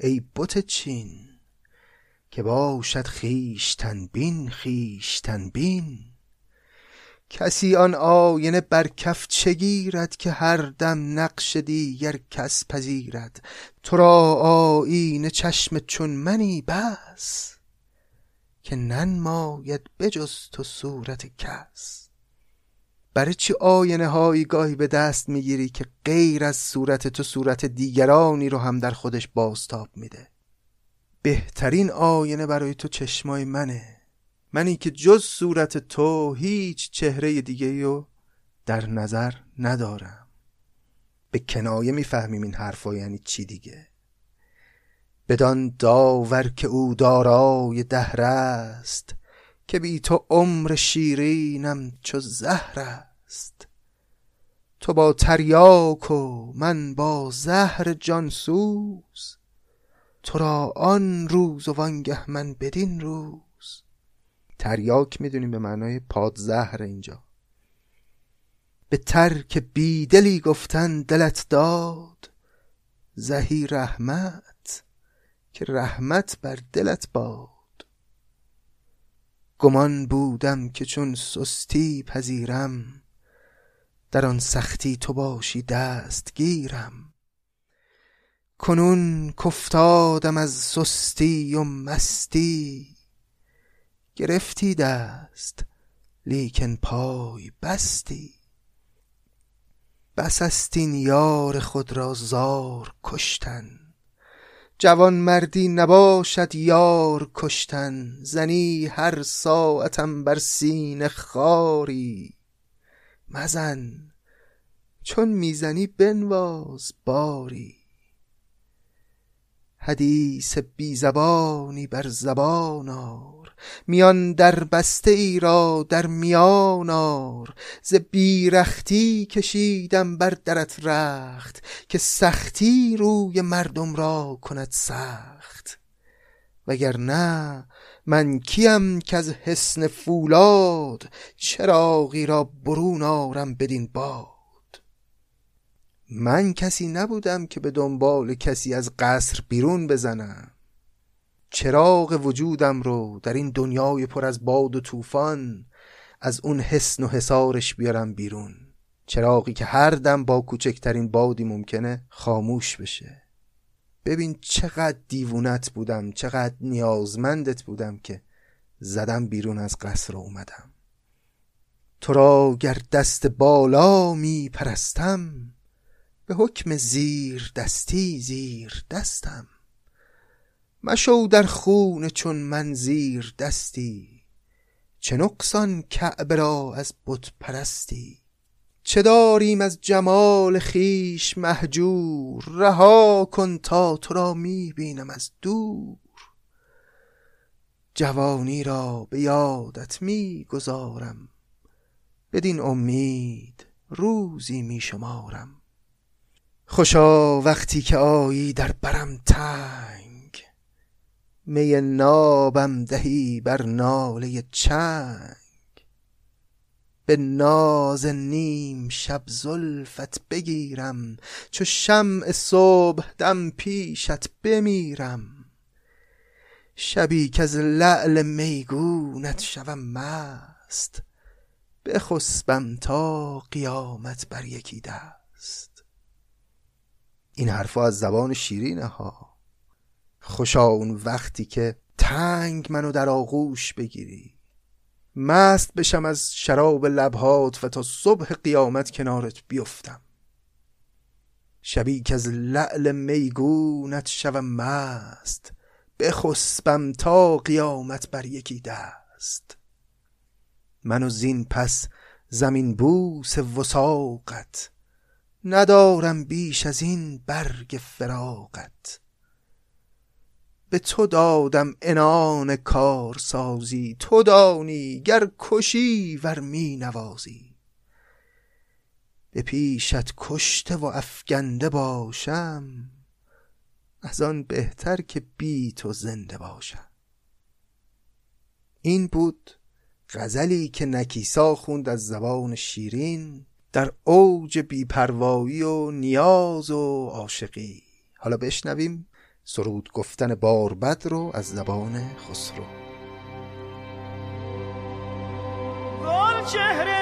A: ای بت چین که باشد خویشتن بین خویشتن بین. کسی آن آینه بر کف چه که هر دم نقش دیگر کس پذیرد؟ تو را آیینه چشم چون منی بس که ننماید بجز تو صورت کس. برای چی آینه هایی گاهی به دست می‌گیری که غیر از صورت تو صورت دیگرانی رو هم در خودش بازتاب میده؟ بهترین آینه برای تو چشمای منه. منی که جز صورت تو هیچ چهره دیگه رو در نظر ندارم. به کنایه می‌فهمیم این حرفا یعنی چی دیگه. بدان داور که او دارای دهر است که بی تو عمر شیرینم چو زهر است. تو با تریاک و من با زهر جانسوز. تو را آن روز و وانگه من بدین روز. تریاک می‌دونیم به معنای پادزهر اینجا. به ترک بیدلی گفتن دلت داد. زهی رحمت که رحمت بر دلت باد. گمان بودم که چون سستی پذیرم در آن سختی تو باشی دستگیرم. کنون کفتادم از سستی و مستی. گرفتی دست لیکن پای بستی. بس است یار خود را زار کشتن. جوان مردی نباشد یار کشتن. زنی هر ساعتم بر سینه خاری مزن چون می‌زنی بنواز باری. حدیث بی زبانی بر زبان میان در بسته ای را در میان آر. ز بیرختی کشیدم بر درت رخت که سختی روی مردم را کند سخت. وگر نه من کیم که از حسن فولاد چراغی را برون آرم بدین باد. من کسی نبودم که به دنبال کسی از قصر بیرون بزنم. چراغ وجودم رو در این دنیای پر از باد و طوفان از اون حسن و حسارش بیارم بیرون. چراغی که هر دم با کوچکترین بادی ممکنه خاموش بشه. ببین چقدر دیوونت بودم چقدر نیازمندت بودم که زدم بیرون از قصر اومدم. تو را گر دست بالا می پرستم به حکم زیر دستی زیر دستم. مشو در خون چون من زیر دستی چه نقصان کعبه را از بت پرستی. چه داریم از جمال خیش محجور رها کن تا تو را می بینم از دور. جوانی را به یادت می گذارم بدین امید روزی می شمارم خوشا وقتی که آیی در برم تنگ. می نابم دهی بر ناله چنگ. به ناز نیم شب زلفت بگیرم چو شمع صبح دم پیشت بمیرم. شبی که از لعل میگونت شوم مست بخسبم تا قیامت بر یکی دست. این حرفا از زبان شیرینه ها. خوشا اون وقتی که تنگ منو در آغوش بگیری. مست بشم از شراب لبهات و تا صبح قیامت کنارت بیفتم. شبی که از لعل میگونت شوم مست بخسبم تا قیامت بر یکی دست. منو زین پس زمین بوس وساقت ندارم بیش از این برگ فراقت. به تو دادم انان کارسازی تو دانی گر کشی ور می نوازی به پیشت کشته و افگنده باشم از آن بهتر که بی تو زنده باشم. این بود غزلی که نکیسا خوند از زبان شیرین در اوج بیپروایی و نیاز و عاشقی. حالا بشنویم سرود گفتن باربد رو از زبان خسرو.
B: چهره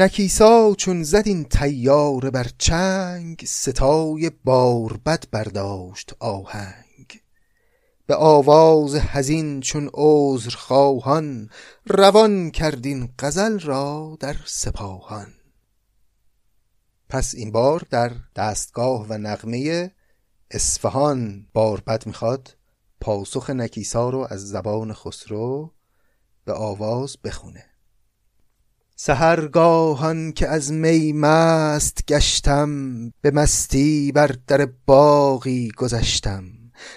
A: نکیسا چون زد این تیاره بر چنگ ستای باربد برداشت آهنگ. به آواز حزین چون عذر خواهان روان کردین غزل را در سپاهان. پس این بار در دستگاه و نغمه اصفهان باربد می‌خواد پاسخ نکیسا رو از زبان خسرو به آواز بخونه. سهرگاهان که از می مست گشتم به مستی بر در باغی گذشتم.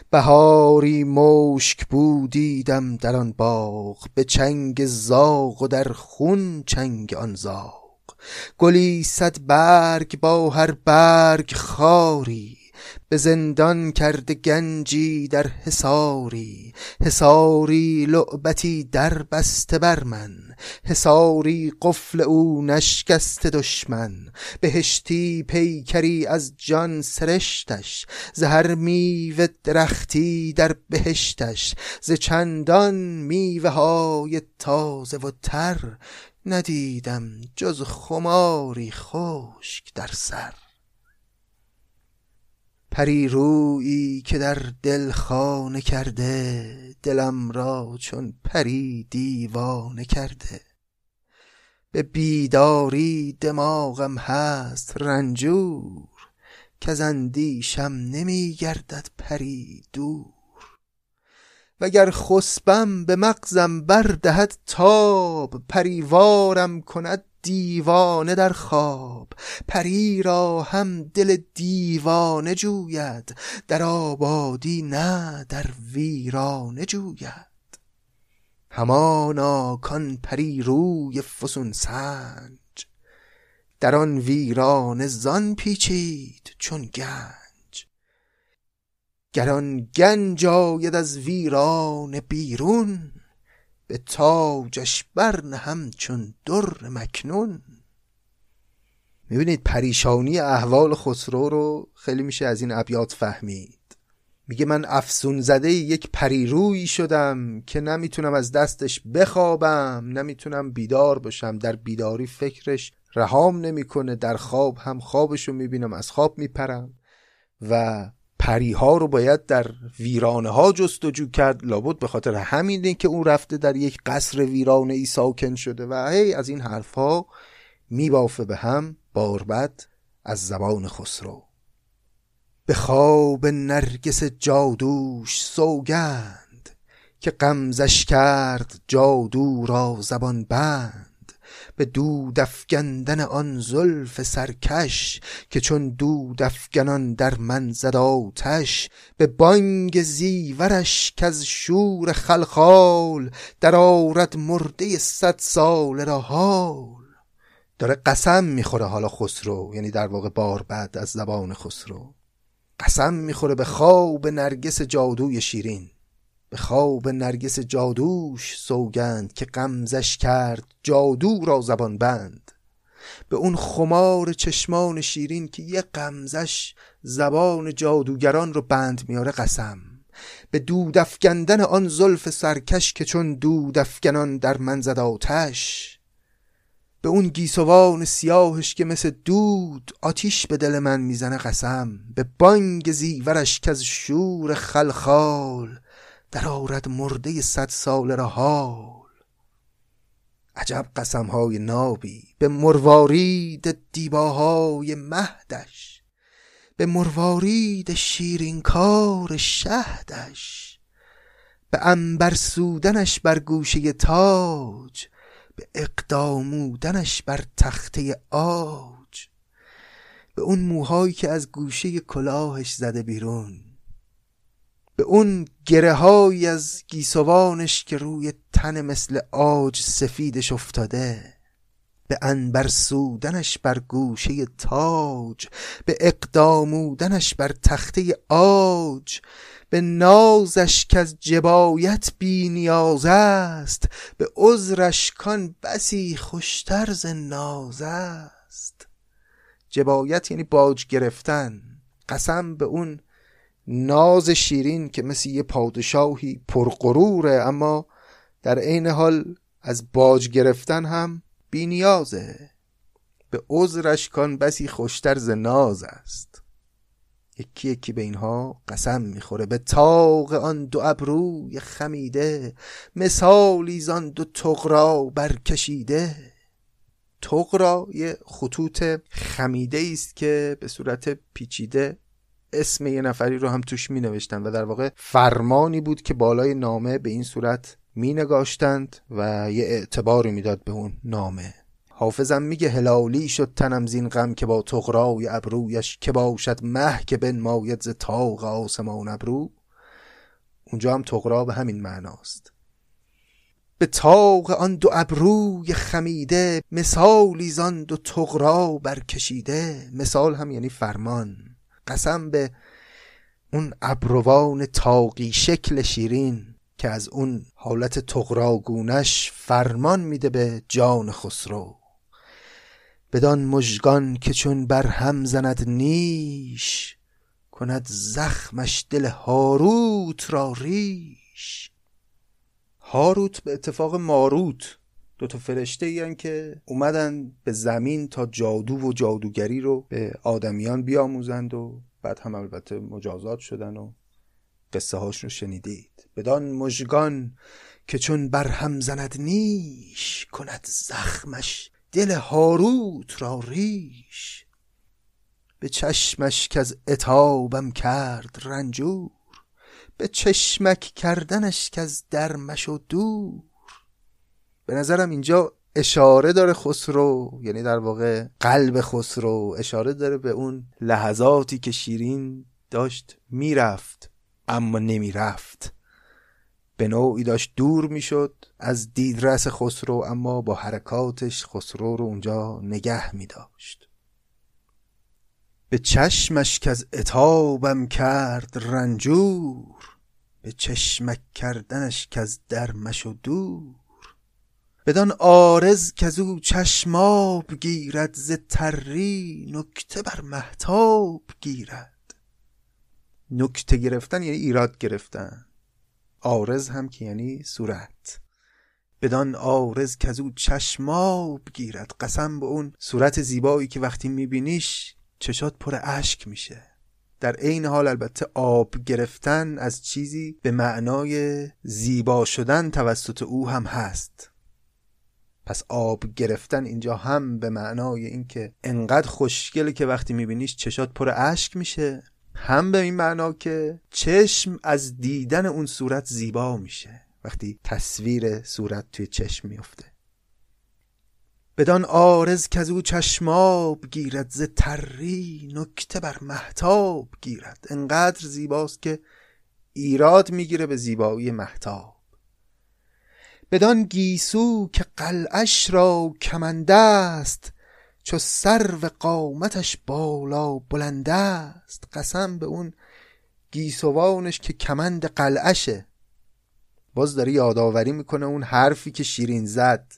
A: بهاری مشک بودیدم در آن باغ به چنگ زاغ و در خون چنگ آن زاغ. گلی صد برگ با هر برگ خاری به زندان کرده گنجی در حساری حساری لعبتی در بسته بر من. حساری قفل او نشکست دشمن. بهشتی پیکری از جان سرشتش. زهر میوه درختی در بهشتش. ز چندان میوه های تازه و تر ندیدم جز خماری خشک در سر. پری رویی که در دل خانه کرده دلم را چون پری دیوانه کرده. به بیداری دماغم هست رنجور که از اندیشم نمی گردد پری دور. وگر خسبم به مغزم بردهد تاب پریوارم کند دیوانه در خواب پری را هم دل دیوانه جوید در آبادی نه در ویرانه جوید. همانا کان پری روی فسون سنج در آن ویرانه زان پیچید چون گنج. گر آن گنج آید از ویرانه بیرون به تاجش برنهم چون در مکنون. می‌بینید پریشانی احوال خسرو رو خیلی میشه از این ابیات فهمید. میگه من افسون زده یک پریرویی شدم که نمی‌تونم از دستش بخوابم نمی‌تونم بیدار باشم در بیداری فکرش رهام نمی‌کنه در خواب هم خوابشو می‌بینم از خواب میپرم و پریها رو باید در ویرانه ها جستجو کرد. لابد به خاطر همینه که اون رفته در یک قصر ویرانه ای ساکن شده و هی از این حرفها میبافه به هم باربد از زبان خسرو. به خواب نرگس جادوش سوگند که غمزش کرد جادو را زبان بند. به دود افگندن آن زلف سرکش که چون دود افگنان در من زد آتش به بانگ زیورش از شور خلخال در آرد مرده صد سال را حال. داره قسم می‌خوره حالا خسرو یعنی در واقع بار بعد از زبان خسرو. قسم می‌خوره به خواب نرگس جادوی شیرین. به خواب نرگس جادوش سوگند که غمزش کرد جادو را زبان بند. به اون خمار چشمان شیرین که یه غمزش زبان جادوگران رو بند میاره قسم. به دود افگندن آن زلف سرکش که چون دود افگنان در من زد آتش. به اون گیسوان سیاهش که مثل دود آتیش به دل من می‌زنه قسم. به بانگ زیورش که از شور خلخال در آرد مرده صد سال را حال عجب قسم های نابی به مروارید دیباهای مهدش به مروارید شیرین کار شهدش به انبر سودنش بر گوشه تاج به اقدامودنش بر تخته آج. به اون موهایی که از گوشه کلاهش زده بیرون به اون گره از گیسوانش که روی تن مثل آج سفیدش افتاده به انبر سودنش بر گوشه تاج به اقدامودنش بر تخته آج به نازش که از جبایت بی است به عذرش کان بسی خوشتر ز ناز است. جبایت یعنی باج گرفتن قسم به اون ناز شیرین که مثل یه پادشاهی پرغروره اما در عین حال از باج گرفتن هم بی نیازه به عذرش کان بسی خوشتر ز ناز است. یکی یکی به اینها قسم می‌خوره. به تاق آن دو ابروی خمیده مثالی زان دو تقرا برکشیده. تقرا یه خطوط خمیده است که به صورت پیچیده اسم یه نفری رو هم توش می نوشتن و در واقع فرمانی بود که بالای نامه به این صورت می نگاشتند و یه اعتباری می‌داد به اون نامه. حافظم میگه هلالی شد تنم زین غم که با تغرای ابرویش که باشد مه که بنماید ز تاق آسمان ابرو. اونجا هم تغرا به همین معناست. به تاق آن دو ابروی خمیده مثالی زان دو تغرا برکشیده. مثال هم یعنی فرمان. قسم به اون ابروان تاقی شکل شیرین که از اون حالت تغراگونش فرمان میده به جان خسرو. بدان مژگان که چون بر هم زند نیش کند زخمش دل هاروت را ریش. هاروت به اتفاق ماروت دو تا فرشته این که اومدن به زمین تا جادو و جادوگری رو به آدمیان بیاموزند و بعد هم البته مجازات شدن و قصه هاش رو شنیدید. بدان مژگان که چون بر هم زند نیش کند زخمش دل هاروت را ریش. به چشمش که از اتابم کرد رنجور به چشمک کردنش که از درمش و دور. به نظرم اینجا اشاره داره خسرو یعنی در واقع قلب خسرو. اشاره داره به اون لحظاتی که شیرین داشت می‌رفت اما نمی‌رفت. به نوعی داشت دور می‌شد از دیدرس خسرو اما با حرکاتش خسرو رو اونجا نگه می داشت به چشمش که از اتابم کرد رنجور به چشمک کردنش که از درمش و دور. بدان آرز که او چشماب گیرد ز تری نکته بر محتاب گیرد. نکته گرفتن یعنی ایراد گرفتن. آرز هم که یعنی صورت. بدان آرز که او چشماب گیرد. قسم به اون صورت زیبایی که وقتی میبینیش چشات پر اشک میشه. در عین حال البته آب گرفتن از چیزی به معنای زیبا شدن توسط او هم هست. پس آب گرفتن اینجا هم به معنای اینکه انقدر خوشگله که وقتی میبینیش چشات پر اشک میشه هم به این معنا که چشم از دیدن اون صورت زیبا میشه. وقتی تصویر صورت توی چشم میفته بدان آرز که از او چشماب گیرد ز تری نکته بر محتاب گیرد. انقدر زیباست که ایراد می‌گیره به زیبایی محتاب بدان گیسو که قلعش را کمنده است چو سرو قامتش بالا بلند است. قسم به اون گیسوانش که کمند قلعشه. باز داره یادآوری می‌کنه اون حرفی که شیرین زد.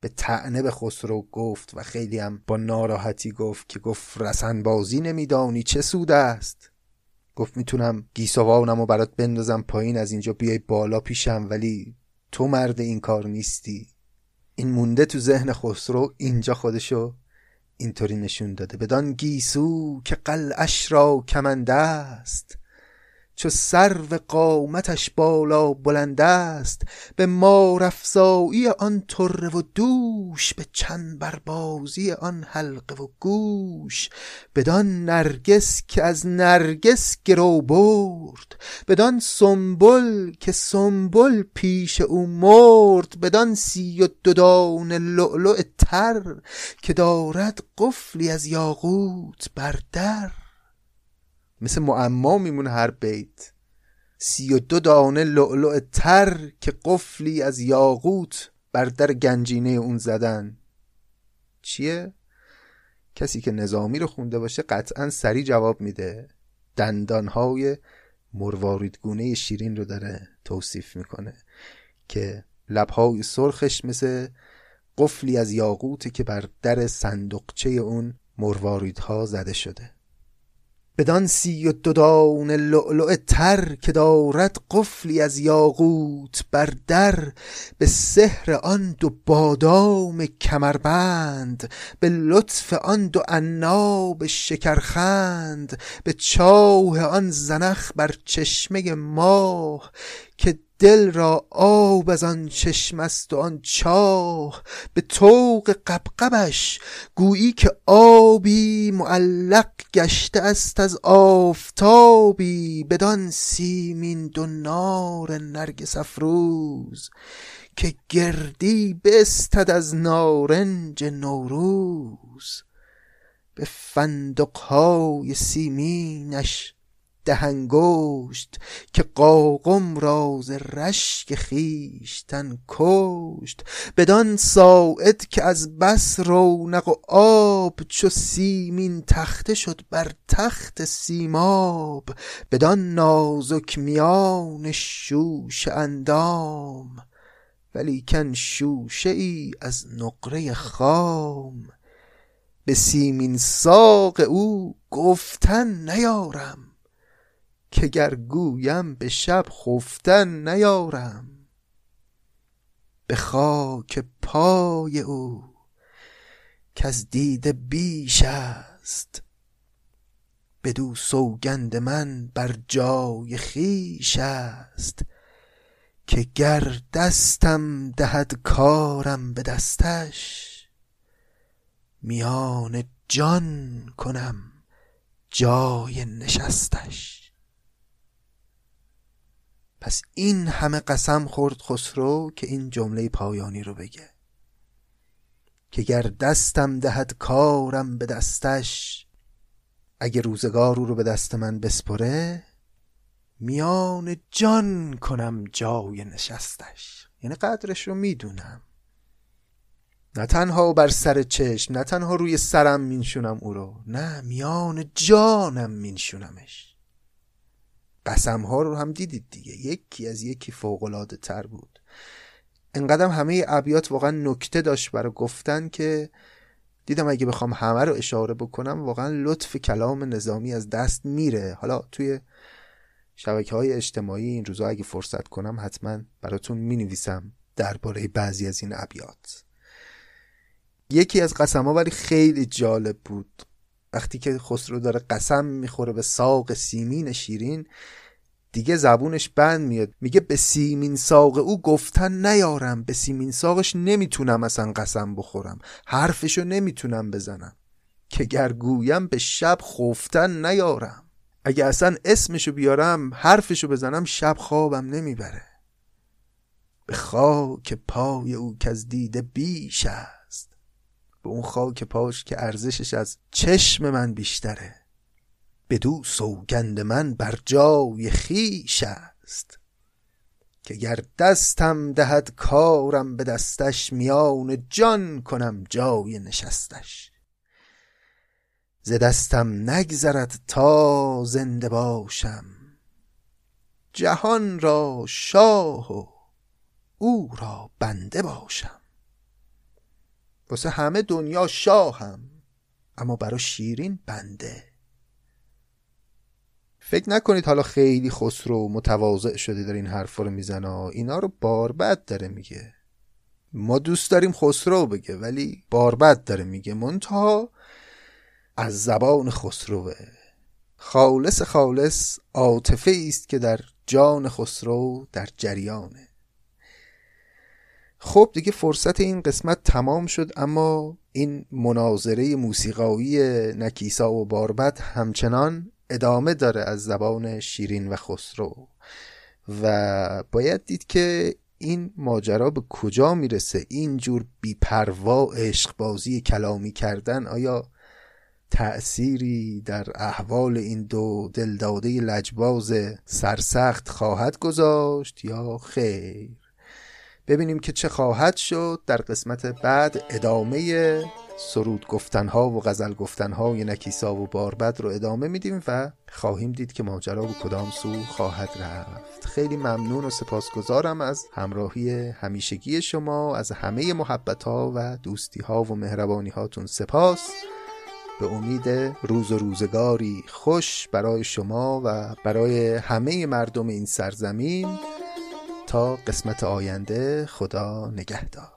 A: به تعنه به خسرو گفت و خیلی هم با ناراحتی گفت که گفت رسن بازی نمیدانی چه سود است؟ گفت می‌تونم گیسوانم و برات بندازم پایین از اینجا بیای بالا پیشم ولی تو مرد این کار نیستی. این مونده تو ذهن خسرو اینجا خودشو اینطوری نشون داده. بدان گیسو که قلعش را کمنده است. چو سرو قامتش بالا بلند است به مارافزایی آن طره و دوش به چند بربازی آن حلقه و گوش. بدان نرگس که از نرگس گرو برد بدان سنبل که سنبل پیش او مرد بدان سی و دو دانه لؤلؤ تر که دارد قفلی از یاقوت بر در. مثل معما میمونه هر بیت. سی و دو دانه لؤلؤ تر که قفلی از یاقوت بر در گنجینه اون زدن. چیه؟ کسی که نظامی رو خونده باشه قطعا سری جواب میده. دندانهای مرواریدگونه شیرین رو داره توصیف می‌کنه که لبهای سرخش مثل قفلی از یاقوتی که بر در صندوقچه اون مرواریدها زده شده. بدان سی و دو لؤلؤ تر که دارد قفلی از یاقوت بر در به سحر آن دو بادام کمربند به لطف آن دو عناب شکرخند به چاه آن زنخ بر چشمه ماه که دل را آب از آن چشم است و آن چاه به طوق قبقبش گویی که آبی معلق گشته است از آفتابی بدان سیمین دو نار نرگس افروز که گردی بستد از نارنج نوروز به فندقهای سیمینش دهنگشت که قاقم راز رشک خیشتن کشت. بدان ساعد که از بس رونق و آب چو سیمین تخته شد بر تخت سیماب. بدان نازک میان شوش اندام ولیکن شوشه ای از نقره خام. به سیمین ساق او گفتن نیارم. که گر گویم به شب خفتن نیارم. به خاک پای او که از دیده بیش است. بدو سوگند من بر جای خیش است. که گر دستم دهد کارم به دستش میان جان کنم جای نشستش. پس این همه قسم خورد خسرو که این جمله پایانی رو بگه. که گر دستم دهد کارم به دستش اگه روزگار او رو به دست من بسپره میان جان کنم جای نشستش. یعنی قدرش رو می‌دونم. نه تنها بر سر چشم نه تنها روی سرم مینشونم او رو نه میان جانم مینشونمش. قسم ها رو هم دیدید دیگه. یکی از یکی فوقلاده تر بود. انقدر همه ابیات واقعا نکته داشت برای گفتن که دیدم اگه بخوام همه رو اشاره بکنم واقعا لطف کلام نظامی از دست میره. حالا توی شبکه های اجتماعی این روزا اگه فرصت کنم حتما براتون می نویسم درباره بعضی از این ابیات. یکی از قسم ها ولی خیلی جالب بود. وقتی که خسرو داره قسم می‌خوره به ساق سیمین شیرین دیگه زبونش بند میاد. میگه به سیمین ساق او گفتن نیارم به سیمین ساقش نمی‌تونم اصلا قسم بخورم. حرفشو نمی‌تونم بزنم. که گرگویم به شب خفتن نیارم. اگه اصلا اسمشو بیارم حرفشو بزنم شب خوابم نمی‌بره. به خاک پای او که از دیده بیش است. به اون خاک پاش که ارزشش از چشم من بیشتره. بدو سوگند من بر جای خیش است. که گر دستم دهد کارم به دستش میان جان کنم جای نشستش. ز دستم نگذرد تا زنده باشم. جهان را شاه و او را بنده باشم. واسه همه دنیا شاهم اما برا شیرین بنده. فکر نکنید حالا خیلی خسرو متواضع شده در این حرفا رو می‌زنه. اینا رو باربد داره میگه. ما دوست داریم خسرو بگه ولی باربد داره میگه. منتها از زبان خسروه. خالص خالص عاطفه است که در جان خسرو در جریانه. خب دیگه فرصت این قسمت تمام شد اما این مناظره موسیقایی نکیسا و باربد همچنان ادامه داره از زبان شیرین و خسرو. و باید دید که این ماجرا به کجا می‌رسه؟ اینجور بیپروا عشق بازی کلامی کردن آیا تأثیری در احوال این دو دلداده لجباز سرسخت خواهد گذاشت یا خیر؟ ببینیم که چه خواهد شد در قسمت بعد ادامه سرود گفتنها و غزل گفتنهای نکیسا و باربد رو ادامه میدیم و خواهیم دید که ماجرا به کدام سو خواهد رفت. خیلی ممنون و سپاسگزارم از همراهی همیشگی شما از همه محبت ها و دوستی ها و مهربانی هاتون سپاس. به امید روز و روزگاری خوش برای شما و برای همه مردم این سرزمین. تا قسمت آینده خدا نگهدار.